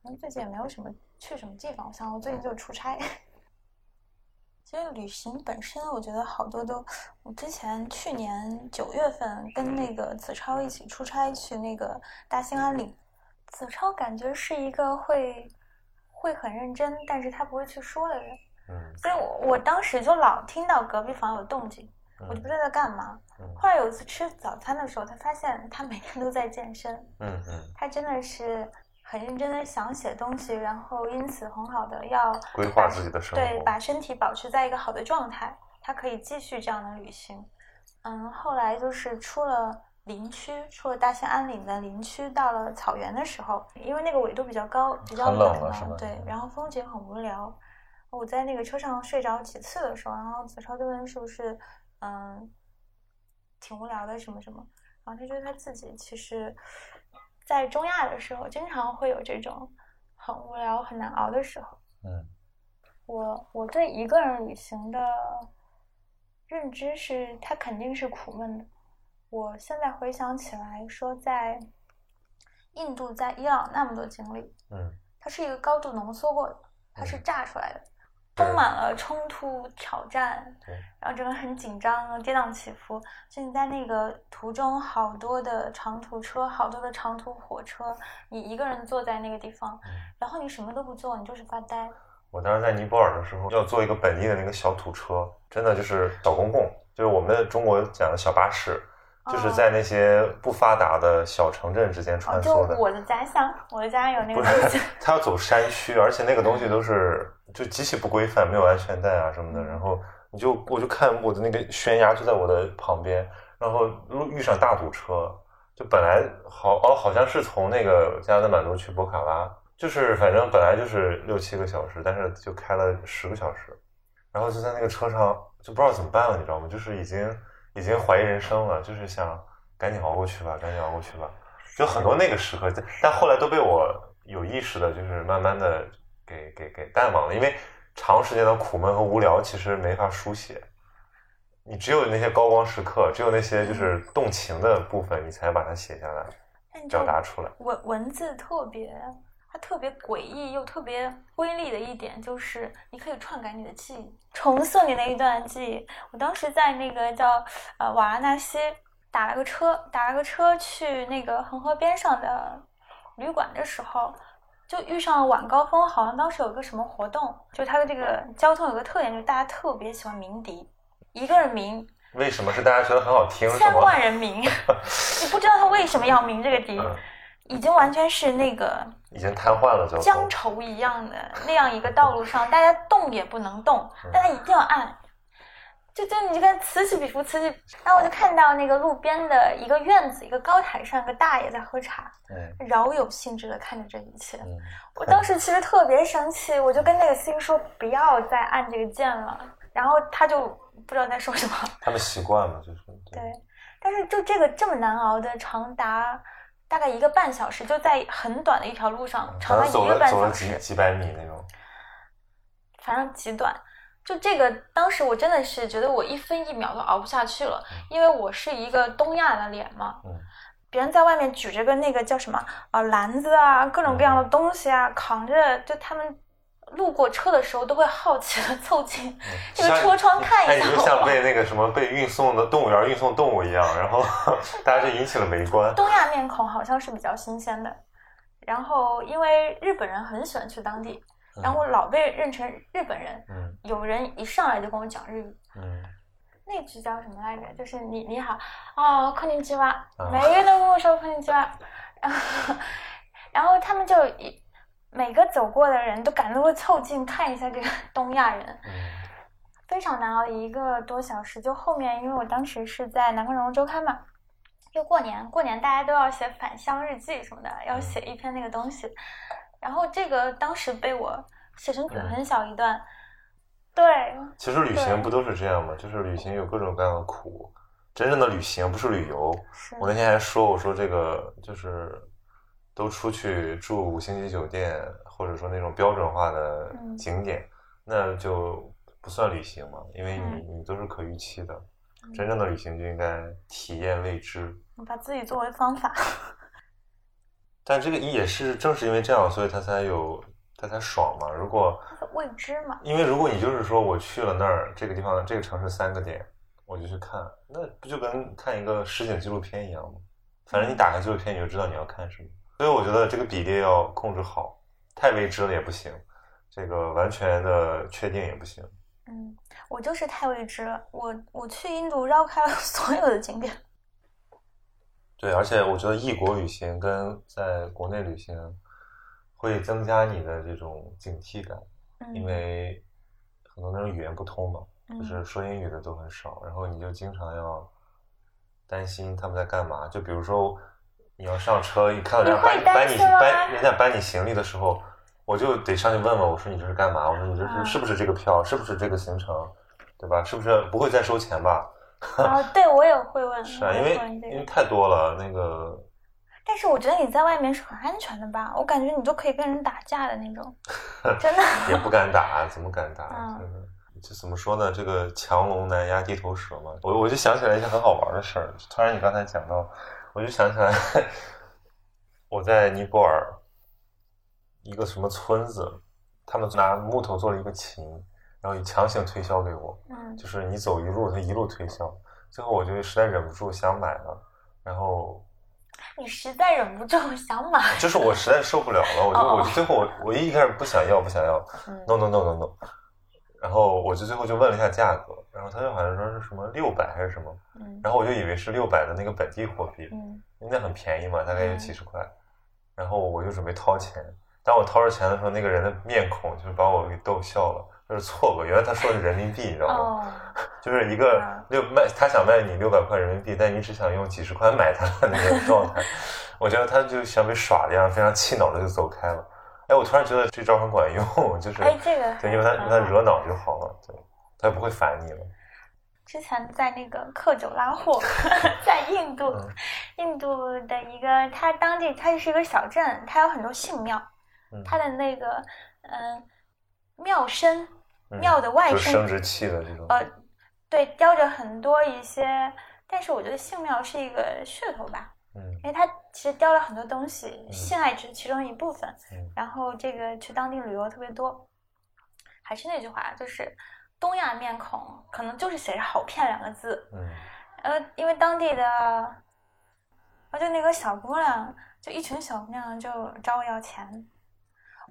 可能最近也没有什么去什么地方，我想我最近就出差。其实旅行本身，我觉得好多都，我之前去年九月份跟那个子超一起出差去那个大兴安岭，子超感觉是一个会会很认真，但是他不会去说的人，嗯，所以我我当时就老听到隔壁房有动静，我就不知道在干嘛。后来有一次吃早餐的时候，他发现他每天都在健身，嗯嗯，他真的是。很认真的想写东西，然后因此很好的要规划自己的生活，对，把身体保持在一个好的状态，他可以继续这样的旅行。嗯，后来就是出了林区，出了大兴安岭的林区，到了草原的时候，因为那个纬度比较高，比较冷嘛，对，然后风景很无聊。我在那个车上睡着几次的时候，然后子超就问是不是嗯挺无聊的什么什么，然后他觉得他自己其实。在中亚的时候，经常会有这种很无聊、很难熬的时候。嗯，我我对一个人旅行的认知是，他肯定是苦闷的。我现在回想起来，说在印度、在伊朗那么多经历，嗯，它是一个高度浓缩过的，它是炸出来的。充满了冲突、挑战，对，然后整个很紧张、跌宕起伏。就你在那个途中，好多的长途车，好多的长途火车，你一个人坐在那个地方，然后你什么都不做，你就是发呆。我当时在尼泊尔的时候，要坐一个本地的那个小土车，真的就是小公共，就是我们中国讲的小巴士。就是在那些不发达的小城镇之间穿梭的。就我的家乡，我的家有那个东西。他要走山区，而且那个东西都是就极其不规范，没有安全带啊什么的。然后你就我就看我的那个悬崖就在我的旁边，然后路遇上大堵车，就本来好哦好像是从那个加德满都去博卡拉，就是反正本来就是六七个小时，但是就开了十个小时，然后就在那个车上就不知道怎么办了，你知道吗？就是已经。已经怀疑人生了，就是想赶紧熬过去吧，赶紧熬过去吧。有很多那个时刻，但后来都被我有意识的，就是慢慢的给给给淡忘了。因为长时间的苦闷和无聊，其实没法书写。你只有那些高光时刻，只有那些就是动情的部分，你才把它写下来，表达出来。文文字特别。它特别诡异又特别瑰丽的一点就是，你可以篡改你的记忆，重塑你那一段记忆。我当时在那个叫呃瓦拉纳西打了个车，打了个车去那个恒河边上的旅馆的时候，就遇上了晚高峰，好像当时有个什么活动，就它的这个交通有个特点，就是大家特别喜欢鸣笛，一个人鸣。为什么是大家觉得很好听？千万人鸣，你不知道他为什么要鸣这个笛。已经完全是那个已经瘫痪了，就江愁一样的那样一个道路上，大家动也不能动，大家一定要按。就就你就看此起彼伏，此起。然后我就看到那个路边的一个院子，一个高台上，一个大爷在喝茶，嗯饶有兴致的看着这一切。嗯，我当时其实特别生气，我就跟那个司机说不要再按这个键了，然后他就不知道在说什么。他们习惯了，就是对，但是就这个这么难熬的，长达大概一个半小时，就在很短的一条路上，长达一个半了走了小时，几几百米那种。反正极短。就这个，当时我真的是觉得我一分一秒都熬不下去了，因为我是一个东亚的脸嘛，嗯别人在外面举着个那个叫什么啊篮子啊，各种各样的东西啊，扛着，就他们路过车的时候都会好奇的 凑近这个车窗看哎，一下你就像。被那个什么被运送的动物园运送动物一样，然后 大家就引起了围观。东亚面孔好像是比较新鲜的，然后因为日本人很喜欢去当地，然后我老被认成日本人，嗯有人一上来就跟我讲日语。嗯那句叫什么来着？就是你你好哦，こんにちは啊，每个人都跟我说こんにちは，然后然后他们就一每个走过的人都感觉会凑近看一下这个东亚人，嗯非常难熬的一个多小时。就后面因为我当时是在《南方人物周刊》嘛，又过年，过年大家都要写返乡日记什么的，要写一篇那个东西， 然后这个当时被我写成嗯很小一段，对，其实旅行不都是这样吗？就是旅行有各种各样的苦，真正的旅行不是旅游。我那天还说，我说这个就是都出去住五星级酒店，或者说那种标准化的嗯景点，那就不算旅行嘛，因为你嗯你都是可预期的。嗯真正的旅行就应该体验未知。你把自己作为方法。但这个也是正是因为这样，所以他才有他才爽嘛。如果未知嘛，因为如果你就是说我去了那儿这个地方这个城市三个点，我就去看，那不就跟看一个实景纪录片一样吗？反正你打开纪录片你就知道你要看什么。所以我觉得这个比例要控制好，太未知了也不行，这个完全的确定也不行。嗯，我就是太未知了。我我去印度绕开了所有的景点。对，而且我觉得异国旅行跟在国内旅行会增加你的这种警惕感，嗯，因为很多那种语言不通嘛，就嗯是说英语的都很少，然后你就经常要担心他们在干嘛。就比如说你要上车，一看到人家搬搬你搬人家搬你行李的时候，我就得上去问问，我说你这是干嘛？我说你这是啊是不是这个票？是不是这个行程？对吧？是不是不会再收钱吧？啊，对我也会问，是啊，因为因为太多了，那个但是我觉得你在外面是很安全的吧？我感觉你都可以跟人打架的那种，真的。也不敢打，怎么敢打？嗯真的，这怎么说呢？这个强龙难压地头蛇嘛。我我就想起来一件很好玩的事儿，突然你刚才讲到，我就想起来，我在尼泊尔一个什么村子，他们拿木头做了一个琴，然后强行推销给我，嗯就是你走一路，他一路推销。最后我就实在忍不住想买了，然后 你实在忍不住想买。就是我实在受不了了，我就哦我就最后我我一开始不想要不想要嗯，no no no no no，然后我就最后就问了一下价格，然后他就好像说是什么六百还是什么，嗯然后我就以为是六百的那个本地货币，嗯因为那很便宜嘛，大概有嗯几十块，然后我就准备掏钱，当我掏着钱的时候，那个人的面孔就是把我给逗笑了，就是错过，原来他说的是人民币，你知道吗？哦，就是一个嗯六卖，他想卖你六百块人民币，但你只想用几十块买他的那个状态，我觉得他就像被耍了一样，非常气恼的就走开了。哎，我突然觉得这招很管用，就是哎，这个对，因为他他惹恼就好了，对，他就不会烦你了。之前在那个克久拉霍，在印度，嗯印度的一个，它当地它是一个小镇，它有很多姓庙，嗯，它的那个嗯、庙身嗯庙的外身就是生殖器的这种，呃，对，雕着很多一些，但是我觉得性庙是一个噱头吧，嗯。因为它其实雕了很多东西，嗯性爱只是其中一部分。嗯。然后这个去当地旅游特别多，还是那句话，就是东亚面孔可能就是写着“好骗”两个字，嗯。呃，因为当地的，啊，就那个小姑娘，就一群小姑娘就找我要钱，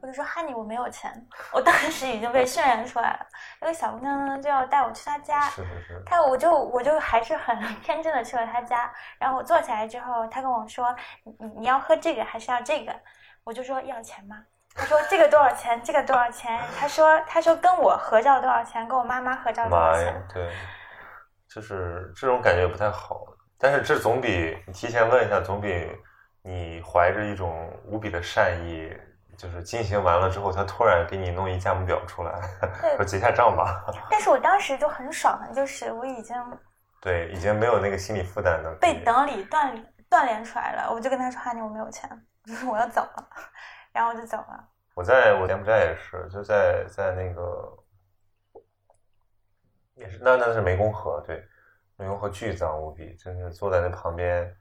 我就说哈尼我没有钱，我当时已经被渲染出来了。那个小姑娘呢就要带我去她家，是是是，她我就我就还是很天真的去了她家，然后我坐起来之后，她跟我说你你你要喝这个还是要这个？我就说要钱吗？她说这个多少钱？这个多少钱？她说她说跟我合照多少钱？跟我妈妈合照多少钱妈呀？，对，就是这种感觉不太好。但是这总比你提前问一下，总比你怀着一种无比的善意，就是进行完了之后，他突然给你弄一价目表出来，说结下账吧。但是我当时就很爽，就是我已经 对已经没有那个心理负担了被等里锻锻炼出来了。我就跟他说：“哈尼，我没有钱，就是我要走了。”然后我就走了。我在我柬埔寨也是，就在在那个也是那那是湄公河，对。湄公河巨脏无比，真是坐在那旁边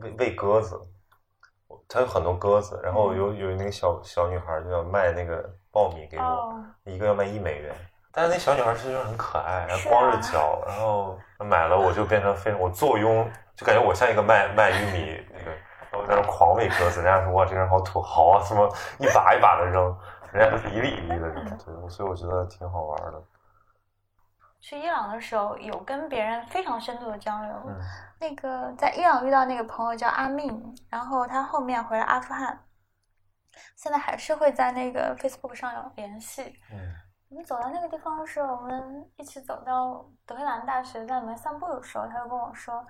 喂喂鸽子，它有很多鸽子，然后有有那个小小女孩就要卖那个爆米给我，一个要卖一美元，但是那小女孩其实很可爱，然后光着脚，然后买了我就变成非常我坐拥，就感觉我像一个卖卖玉米那个，然后在那狂喂鸽子，人家说哇这个人好土豪啊，怎么一把一把的扔，人家都是一粒一粒的扔，对，所以我觉得挺好玩的。去伊朗的时候，有跟别人非常深度的交流。那个在伊朗遇到那个朋友叫阿命，然后他后面回了阿富汗，现在还是会在那个 Facebook 上有联系。嗯，我们走到那个地方的时候，我们一起走到德黑兰大学，在里面散步的时候，他就跟我说，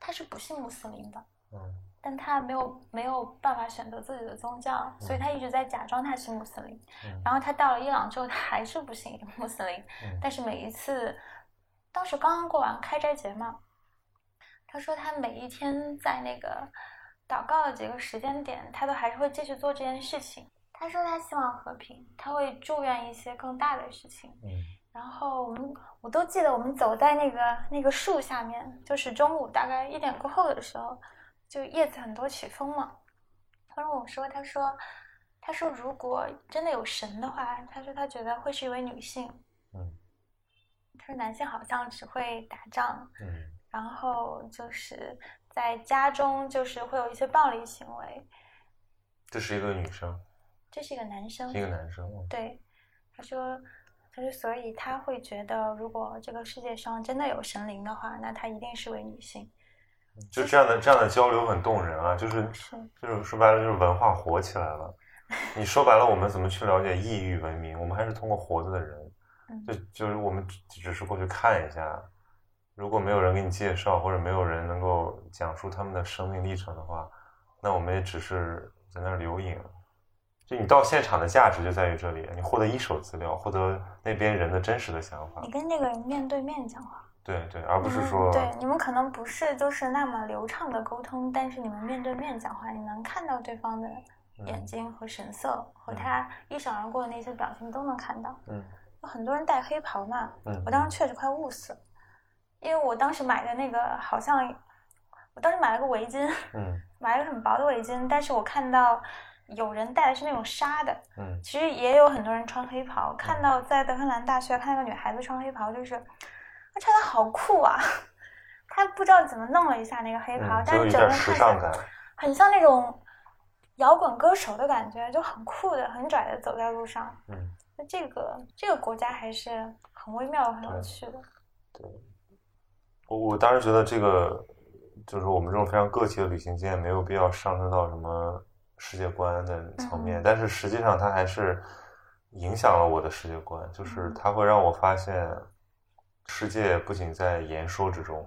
他是不信穆斯林的。嗯。但他没有没有办法选择自己的宗教，所以他一直在假装他是穆斯林。然后他到了伊朗之后，他还是不信穆斯林。但是每一次，当时刚刚过完开斋节嘛，他说他每一天在那个祷告的几个时间点，他都还是会继续做这件事情。他说他希望和平，他会祝愿一些更大的事情。嗯然后我们我都记得，我们走在那个那个树下面，就是中午大概一点过后的时候。就叶子很多起风嘛，他跟我说，他说，他说如果真的有神的话，他说他觉得会是一位女性，嗯，他说男性好像只会打仗，嗯，然后就是在家中就是会有一些暴力行为。这是一个女生，这是一个男生，一个男生，对，他说，他说所以他会觉得，如果这个世界上真的有神灵的话，那他一定是位女性。就这样的这样的交流很动人啊，就是就是说白了就是文化活起来了。你说白了，我们怎么去了解异域文明？我们还是通过活着的人，就就是我们只是过去看一下。如果没有人给你介绍，或者没有人能够讲述他们的生命历程的话，那我们也只是在那儿留影。就你到现场的价值就在于这里，你获得一手资料，获得那边人的真实的想法。你跟那个人面对面讲话。对对，而不是说对你们可能不是就是那么流畅的沟通，但是你们面对面讲话，你能看到对方的眼睛和神色，和他一闪而过的那些表情都能看到。嗯，有很多人戴黑袍嘛，嗯，我当时确实快捂死了，因为我当时买的那个好像，我当时买了个围巾，嗯，买了个很薄的围巾，但是我看到有人戴的是那种纱的，嗯，其实也有很多人穿黑袍，看到在德黑兰大学看到个女孩子穿黑袍，就是。她穿的好酷啊！她不知道怎么弄了一下那个黑袍，但是整个看起来很像那种摇滚歌手的感觉，就很酷的、很拽的走在路上。嗯，那这个这个国家还是很微妙、很有趣的。对，我我当时觉得这个就是我们这种非常个体的旅行经验，没有必要上升到什么世界观的层面，但是实际上它还是影响了我的世界观，就是它会让我发现。世界不仅在言说之中，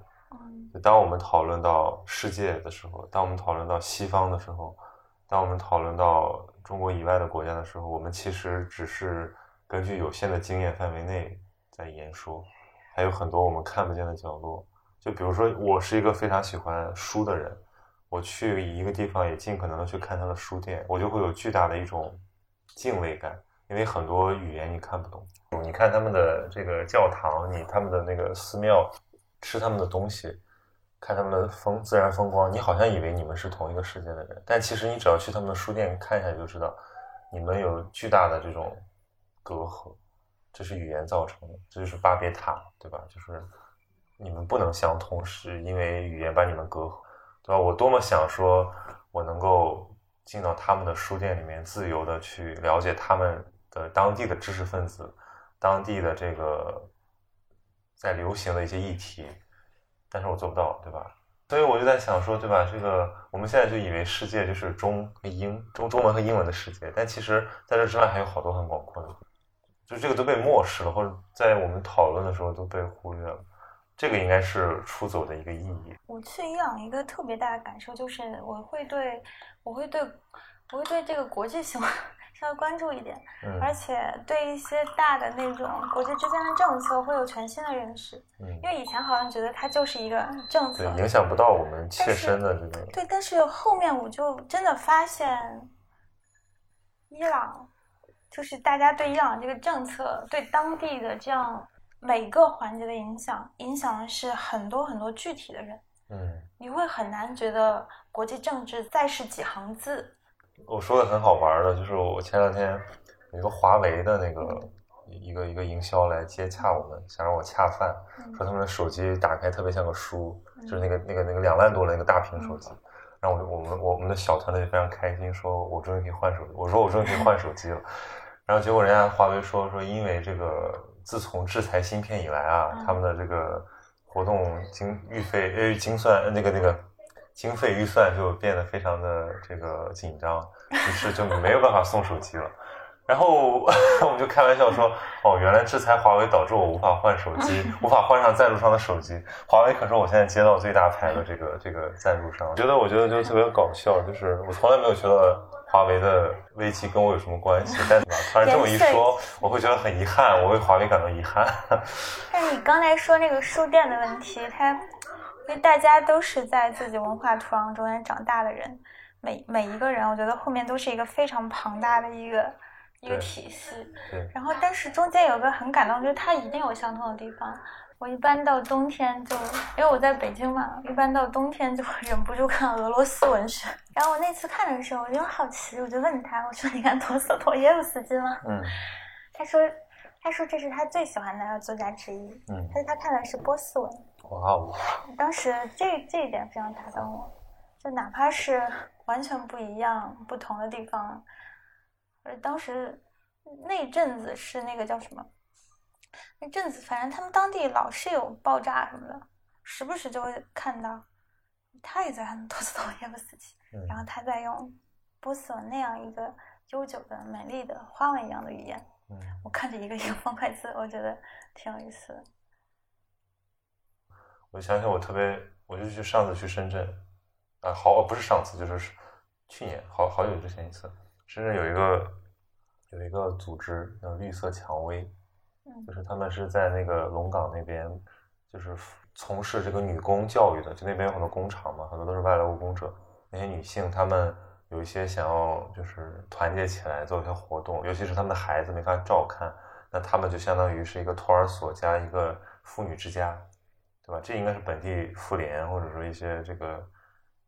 当我们讨论到世界的时候，当我们讨论到西方的时候，当我们讨论到中国以外的国家的时候，我们其实只是根据有限的经验范围内在言说，还有很多我们看不见的角落。就比如说，我是一个非常喜欢书的人，我去一个地方也尽可能的去看他的书店，我就会有巨大的一种敬畏感。因为很多语言你看不懂，你看他们的这个教堂，你他们的那个寺庙，吃他们的东西，看他们的风自然风光，你好像以为你们是同一个世界的人，但其实你只要去他们的书店看一下就知道，你们有巨大的这种隔阂，这是语言造成的，这就是巴别塔，对吧？就是你们不能相通，是因为语言把你们隔阂，对吧？我多么想说，我能够进到他们的书店里面，自由的去了解他们。的当地的知识分子，当地的这个在流行的一些议题，但是我做不到，对吧？所以我就在想说，对吧？这个我们现在就以为世界就是中和英中中文和英文的世界，但其实在这之外还有好多很广阔的，就这个都被漠视了，或者在我们讨论的时候都被忽略了。这个应该是出走的一个意义。我去伊朗一个特别大的感受就是，我会对我会对我会对这个国际性 稍微关注一点，而且对一些大的那种国际之间的政策会有全新的认识。嗯，因为以前好像觉得它就是一个政策，对影响不到我们切身的这个。对，但是后面我就真的发现，伊朗就是大家对伊朗这个政策对当地的这样。每个环节的影响，影响的是很多很多具体的人。嗯，你会很难觉得国际政治再是几行字。我说的很好玩的，就是我前两天有一个华为的那个一个一个营销来接洽我们，想让我恰饭，说他们的手机打开特别像个书，就是那个那个那个两万多的那个大屏手机。然后我我们我们的小团队非常开心，说我终于可以换手。我说我终于可以换手机了。然后结果人家华为说说因为这个。自从制裁芯片以来啊，他们的这个活动经预费呃精算那个那个经费预算就变得非常的这个紧张，于是就没有办法送手机了。然后 我们就开玩笑说，哦，原来制裁华为导致我无法换手机，无法换上赞助商的手机。华为可是我现在接到最大牌的这个这个赞助商。觉得我觉得就特别搞笑，就是我从来没有觉得。华为的危机跟我有什么关系？但是吧，突然这么一说，我会觉得很遗憾，我为华为感到遗憾。但是你刚才说那个书店的问题，它因为大家都是在自己文化土壤中间长大的人，每每一个人，我觉得后面都是一个非常庞大的一个一个体系。然后，但是中间有个很感动，就是它一定有相同的地方。我一般到冬天就，因为我在北京嘛，一般到冬天就会忍不住看俄罗斯文学。然后我那次看的时候，我就好奇，我就问他，我说：“你看陀思妥耶夫斯基吗？”嗯。他说：“他说这是他最喜欢的作家之一。”嗯。他说他看的是波斯文。哇哦！当时这这一点非常打动我，就哪怕是完全不一样、不同的地方，而当时那阵子是那个叫什么？那阵子，反正他们当地老是有爆炸什么的，时不时就会看到。他也在看托斯托耶夫斯基，然后他在用波斯文那样一个悠久的、美丽的花纹一样的语言。我看着一个 一个方块字，我觉得挺有意思的。我想想，我特别，我就去上次去深圳，啊，好，不是上次，就是去年，好好久之前一次，深圳有一个有一个组织叫绿色蔷薇。就是他们是在那个龙岗那边，就是从事这个女工教育的，就那边有很多工厂嘛，很多都是外来务工者。那些女性，她们有一些想要就是团结起来做一些活动，尤其是他们的孩子没法照看，那他们就相当于是一个托儿所加一个妇女之家，对吧？这应该是本地妇联或者说一些这个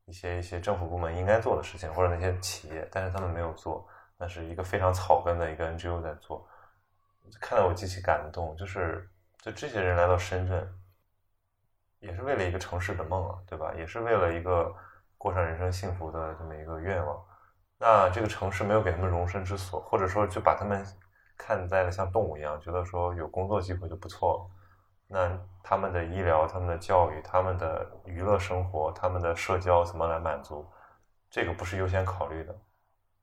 一些一些政府部门应该做的事情，或者那些企业，但是他们没有做，那是一个非常草根的一个 NGO 在做。看到我极其感动，就是就这些人来到深圳，也是为了一个城市的梦啊，对吧？也是为了一个过上人生幸福的这么一个愿望。那这个城市没有给他们容身之所，或者说就把他们看待的像动物一样，觉得说有工作机会就不错了。那他们的医疗、他们的教育、他们的娱乐生活、他们的社交怎么来满足？这个不是优先考虑的，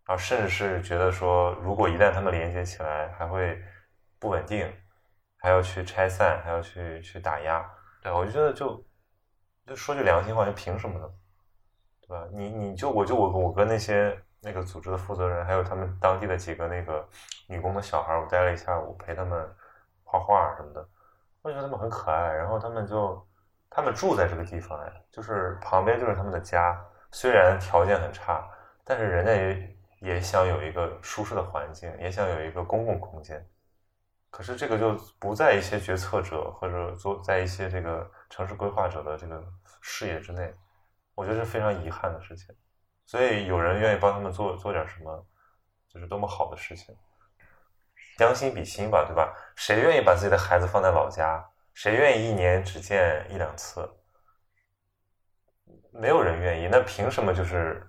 而甚至是觉得说，如果一旦他们连接起来，还会。不稳定，还要去拆散，还要去去打压，对我就觉得就就说句良心话，就凭什么呢？对吧？你你就我就我我跟那些那个组织的负责人，还有他们当地的几个那个女工的小孩，我待了一下午，陪他们画画什么的，我觉得他们很可爱。然后他们就他们住在这个地方哎，就是旁边就是他们的家，虽然条件很差，但是人家也也想有一个舒适的环境，也想有一个公共空间。可是这个就不在一些决策者或者做在一些这个城市规划者的这个视野之内，我觉得是非常遗憾的事情。所以有人愿意帮他们做做点什么，就是多么好的事情。将心比心吧，对吧？谁愿意把自己的孩子放在老家？谁愿意一年只见一两次？没有人愿意。那凭什么就是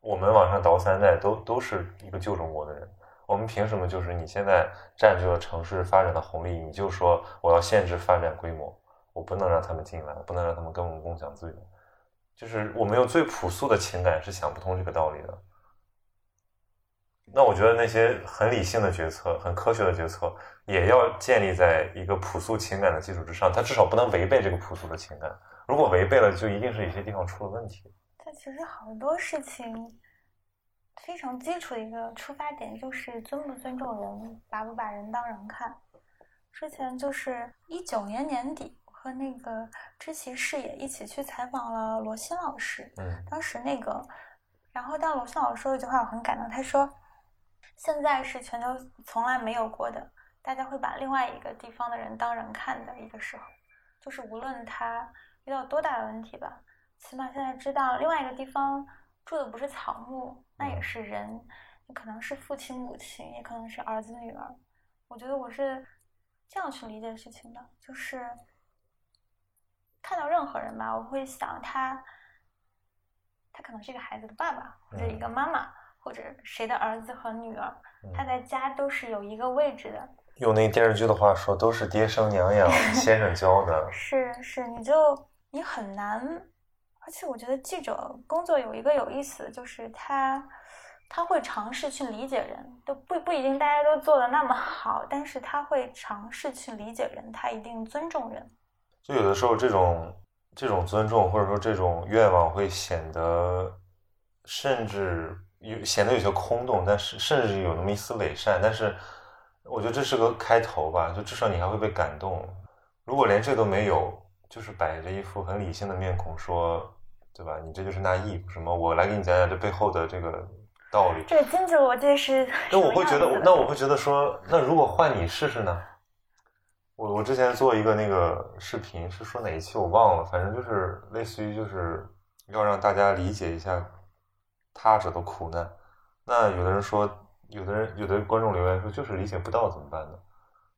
我们往上倒三代都都是一个旧中国的人？我们凭什么就是你现在占据了城市发展的红利，你就说我要限制发展规模，我不能让他们进来，不能让他们跟我们共享资源。就是我们用最朴素的情感是想不通这个道理的。那我觉得那些很理性的决策、很科学的决策，也要建立在一个朴素情感的基础之上。它至少不能违背这个朴素的情感。如果违背了，就一定是有些地方出了问题。但其实好多事情非常基础的一个出发点就是尊不尊重人，把不把人当人看。之前就是一九年年底，我和那个知其视野一起去采访了罗新老师。嗯，当时那个，然后当罗新老师说一句话，我很感动。他说：“现在是全球从来没有过的，大家会把另外一个地方的人当人看的一个时候，就是无论他。”遇到多大的问题吧，起码现在知道另外一个地方住的不是草木，那也是人，也可能是父亲母亲，也可能是儿子女儿。我觉得我是这样去理解事情的，就是看到任何人吧，我会想他，他可能是一个孩子的爸爸，或者一个妈妈，或者谁的儿子和女儿，他在家都是有一个位置的。用那电视剧的话说，都是爹生娘养，先生教的。是是，你就。你很难，而且我觉得记者工作有一个有意思，就是他他会尝试去理解人，都不不一定大家都做的那么好，但是他会尝试去理解人，他一定尊重人。就有的时候，这种这种尊重或者说这种愿望会显得甚至有显得有些空洞，但是甚至有那么一丝伪善。但是我觉得这是个开头吧，就至少你还会被感动。如果连这都没有。就是摆着一副很理性的面孔说，对吧？你这就是那意什么？我来给你讲讲这背后的这个道理。这金子我这是？那我会觉得，那我会觉得说，那如果换你试试呢？我我之前做一个那个视频，是说哪一期我忘了，反正就是类似于就是要让大家理解一下他者的苦难。那有的人说，有的人有的观众留言说，就是理解不到怎么办呢？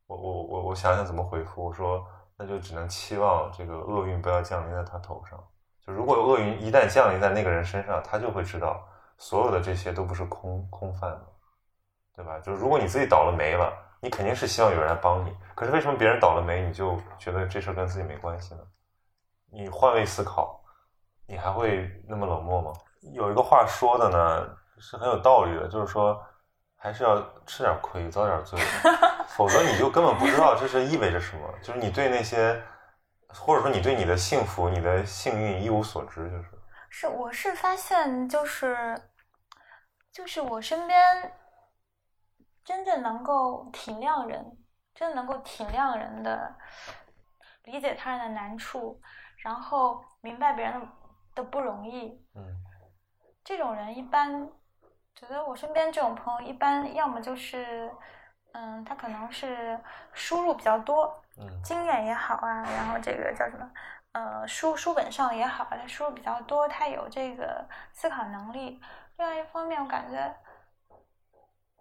我我我我想想怎么回复，我说。那就只能期望这个厄运不要降临在他头上。就如果有厄运一旦降临在那个人身上，他就会知道所有的这些都不是空空泛的，对吧？就是如果你自己倒了霉了，你肯定是希望有人来帮你。可是为什么别人倒了霉，你就觉得这事跟自己没关系呢？你换位思考，你还会那么冷漠吗？有一个话说的呢，是很有道理的，就是说。还是要吃点亏，遭点罪，否则你就根本不知道这是意味着什么。就是你对那些，或者说你对你的幸福、你的幸运一无所知，就是。是，我是发现，就是，就是我身边真正能够体谅人，真的能够体谅人的，理解他人的难处，然后明白别人的的不容易。嗯。这种人一般。觉得我身边这种朋友，一般要么就是，嗯，他可能是输入比较多，嗯，经验也好啊，然后这个叫什么，呃，书书本上也好，他输入比较多，他有这个思考能力。另外一方面，我感觉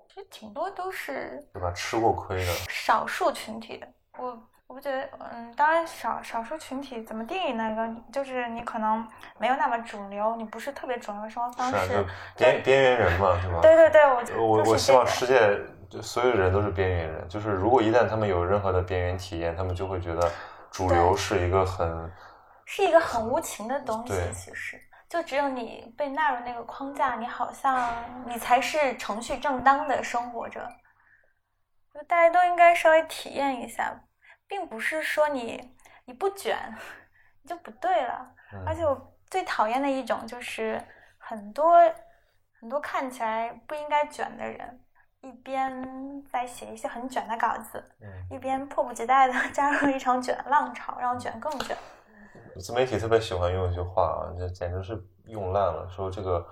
其实挺多都是对吧？吃过亏的少数群体的，我。我不觉得，嗯，当然少少数群体怎么定义那个，就是你可能没有那么主流，你不是特别主流的生活方式，边边缘人嘛，是吧？对对对，我我我希望世界所有人都是边缘人，就是如果一旦他们有任何的边缘体验，他们就会觉得主流是一个很是一个很无情的东西。其实，就只有你被纳入那个框架，你好像你才是程序正当的生活着。就大家都应该稍微体验一下。并不是说你你不卷你就不对了，而且我最讨厌的一种就是很多很多看起来不应该卷的人，一边在写一些很卷的稿子，一边迫不及待的 加入一场卷浪潮，让卷更卷。自媒体特别喜欢用一句话啊，这简直是用烂了，说这个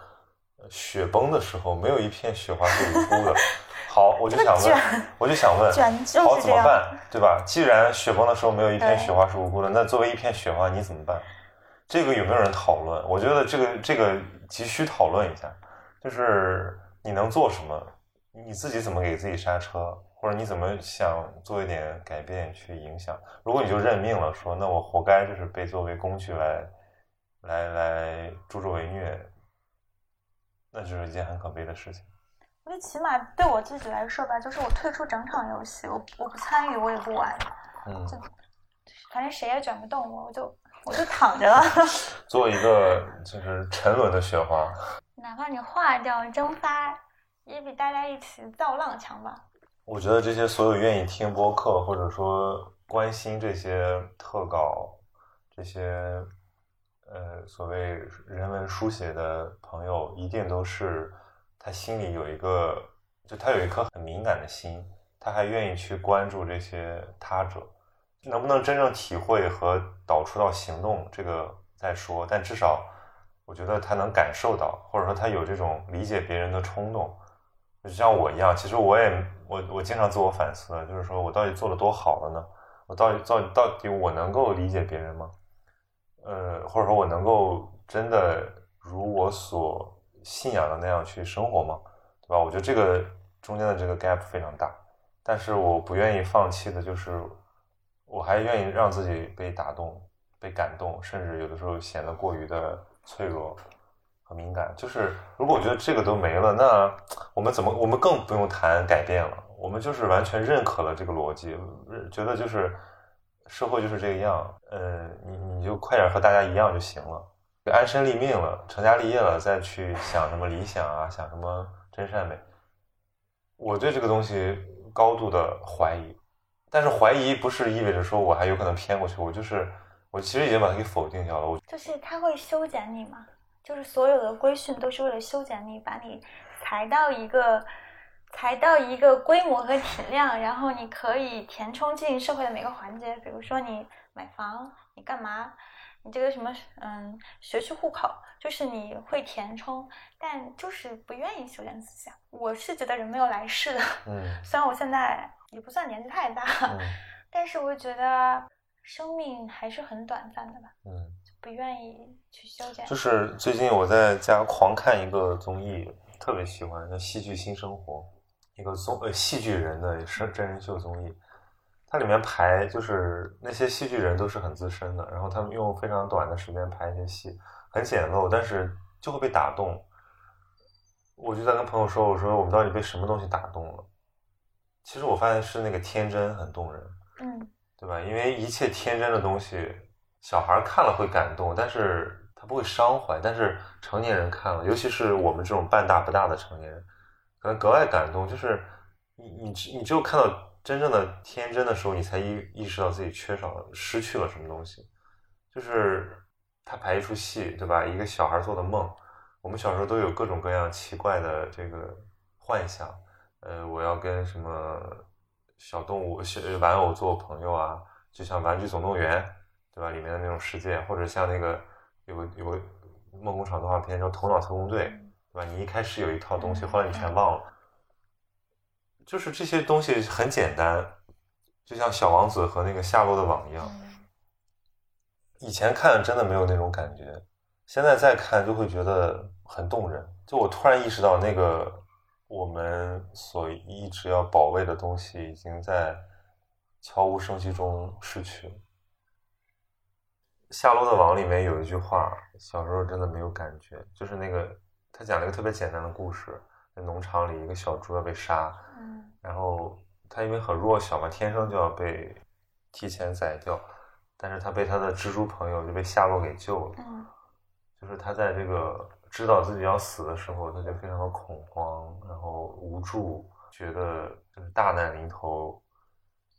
雪崩的时候没有一片雪花是无辜的。好，我就想问，我就想问，好怎么办，对吧？既然雪崩的时候没有一片雪花是无辜的，那作为一片雪花你怎么办？这个有没有人讨论？我觉得这个这个急需讨论一下，就是你能做什么？你自己怎么给自己刹车？或者你怎么想做一点改变去影响？如果你就认命了，说那我活该，就是被作为工具来来来助纣为虐，那就是一件很可悲的事情。因为起码对我自己来说吧，就是我退出整场游戏，我我不参与，我也不玩，嗯，就反正谁也卷不动我，我就我就躺着了。做一个就是沉沦的雪花。哪怕你化掉蒸发，也比大家一起造浪强吧。我觉得这些所有愿意听播客或者说关心这些特稿、这些呃所谓人文书写的朋友，一定都是他心里有一个，就他有一颗很敏感的心，他还愿意去关注这些他者。能不能真正体会和导出到行动，这个再说。但至少，我觉得他能感受到，或者说他有这种理解别人的冲动，就像我一样。其实我也，我我经常自我反思，就是说我到底做的多好了呢？我到底到到底我能够理解别人吗？呃，或者说我能够真的如我所信仰的那样去生活吗？对吧？我觉得这个中间的这个 gap 非常大，但是我不愿意放弃的就是。我还愿意让自己被打动、被感动，甚至有的时候显得过于的脆弱和敏感。就是如果我觉得这个都没了，那我们怎么？我们更不用谈改变了。我们就是完全认可了这个逻辑，觉得就是社会就是这个样。呃，你你就快点和大家一样就行了，就安身立命了，成家立业了，再去想什么理想啊，想什么真善美。我对这个东西高度的怀疑。但是怀疑不是意味着说我还有可能偏过去，我就是我其实已经把它给否定掉了。我就是他会修剪你嘛，就是所有的规训都是为了修剪你，把你裁到一个裁到一个规模和体量，然后你可以填充进社会的每个环节。比如说你买房，你干嘛？你这个什么嗯，学区户口，就是你会填充，但就是不愿意修炼思想。我是觉得人没有来世的，嗯，虽然我现在。也不算年纪太大，但是我觉得生命还是很短暂的吧。嗯，不愿意去修剪。就是最近我在家狂看一个综艺，特别喜欢叫《戏剧新生活》，一个综呃戏剧人的是真人秀综艺。它里面排就是那些戏剧人都是很资深的，然后他们用非常短的时间排一些戏，很简陋，但是就会被打动。我就在跟朋友说，我说我们到底被什么东西打动了？其实我发现是那个天真很动人，嗯，对吧？因为一切天真的东西，小孩看了会感动，但是他不会伤怀。但是成年人看了，尤其是我们这种半大不大的成年人，可能格外感动。就是你你你只有看到真正的天真的时候，你才意意识到自己缺少了、失去了什么东西。就是他排一出戏，对吧？一个小孩做的梦，我们小时候都有各种各样奇怪的这个幻想。呃，我要跟什么小动物、小玩偶做朋友啊？就像《玩具总动员》，对吧？里面的那种世界，或者像那个有个有个梦工厂动画片叫《头脑特工队》，对吧？你一开始有一套东西，后来你全忘了。就是这些东西很简单，就像小王子和那个夏洛的网一样。以前看真的没有那种感觉，现在再看就会觉得很动人。就我突然意识到那个。我们所一直要保卫的东西，已经在悄无声息中逝去了。《夏洛的网》里面有一句话，小时候真的没有感觉，就是那个他讲了一个特别简单的故事：在农场里，一个小猪要被杀，嗯，然后他因为很弱小嘛，天生就要被提前宰掉，但是他被他的蜘蛛朋友就被夏洛给救了，嗯，就是他在这个。知道自己要死的时候，他就非常的恐慌，然后无助，觉得就是大难临头。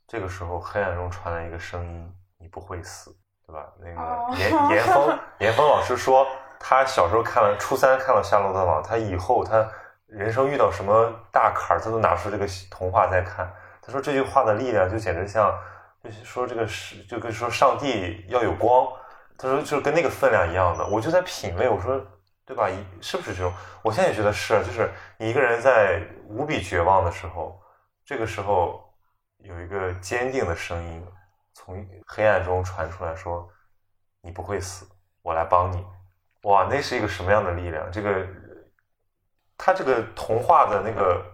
这个时候，黑暗中传来一个声音：“你不会死，对吧？”那个严严峰严峰老师说，他小时候看了初三看了《夏洛特网》，他以后他人生遇到什么大坎儿，他都拿出这个童话在看。他说这句话的力量就简直像，就是说这个是就跟说上帝要有光，他说就跟那个分量一样的。我就在品味，我说。对吧？是不是这种？我现在也觉得是，就是你一个人在无比绝望的时候，这个时候有一个坚定的声音从黑暗中传出来说：“你不会死，我来帮你。”哇，那是一个什么样的力量？这个他这个童话的那个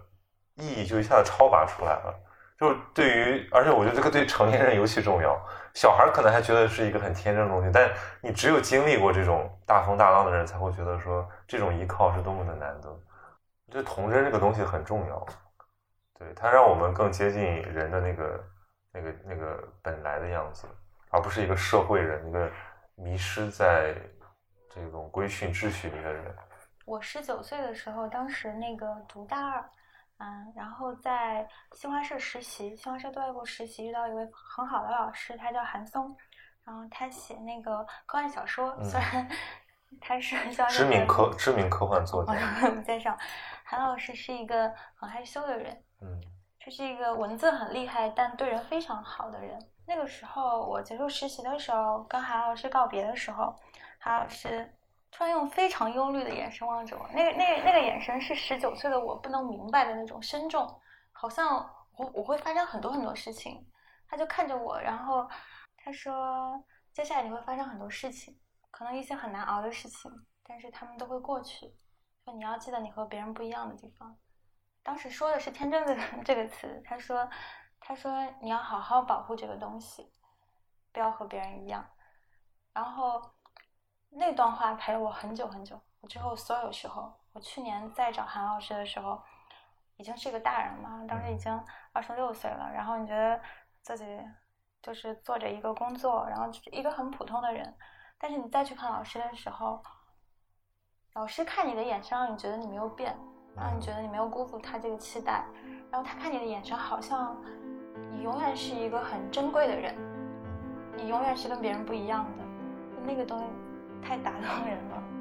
意义就一下子超拔出来了。就对于，而且我觉得这个对成年人尤其重要。小孩可能还觉得是一个很天真的东西，但你只有经历过这种大风大浪的人，才会觉得说这种依靠是多么的难得。我觉得童真这个东西很重要，对它让我们更接近人的那个、那个、那个本来的样子，而不是一个社会人，一个迷失在这种规训秩序里的人。我十九岁的时候，当时那个读大二，嗯，然后在新华社实习，新华社对外部实习，遇到一位很好的老师，他叫韩松，然后他写那个科幻小说，虽然 他是知名科知名科幻作家，介绍，韩老师是一个很害羞的人，嗯，这是一个文字很厉害但对人非常好的人。那个时候我结束实习的时候，跟韩老师告别的时候，韩老师。突然用非常忧虑的眼神望着我，那个、那、个那个眼神是十九岁的我不能明白的那种深重，好像我我会发生很多很多事情。他就看着我，然后他说：“接下来你会发生很多事情，可能一些很难熬的事情，但是他们都会过去。说你要记得你和别人不一样的地方。”当时说的是“天真”的 这个词。他说：“他说你要好好保护这个东西，不要和别人一样。”然后。那段话陪了我很久很久。我之后所有时候，我去年再找韩老师的时候，已经是个大人了，当时已经二十六岁了。然后你觉得自己就是做着一个工作，然后一个很普通的人。但是你再去看老师的时候，老师看你的眼神让你觉得你没有变，让你觉得你没有辜负他这个期待。然后他看你的眼神好像你永远是一个很珍贵的人，你永远是跟别人不一样的。那个东西。太打动人了。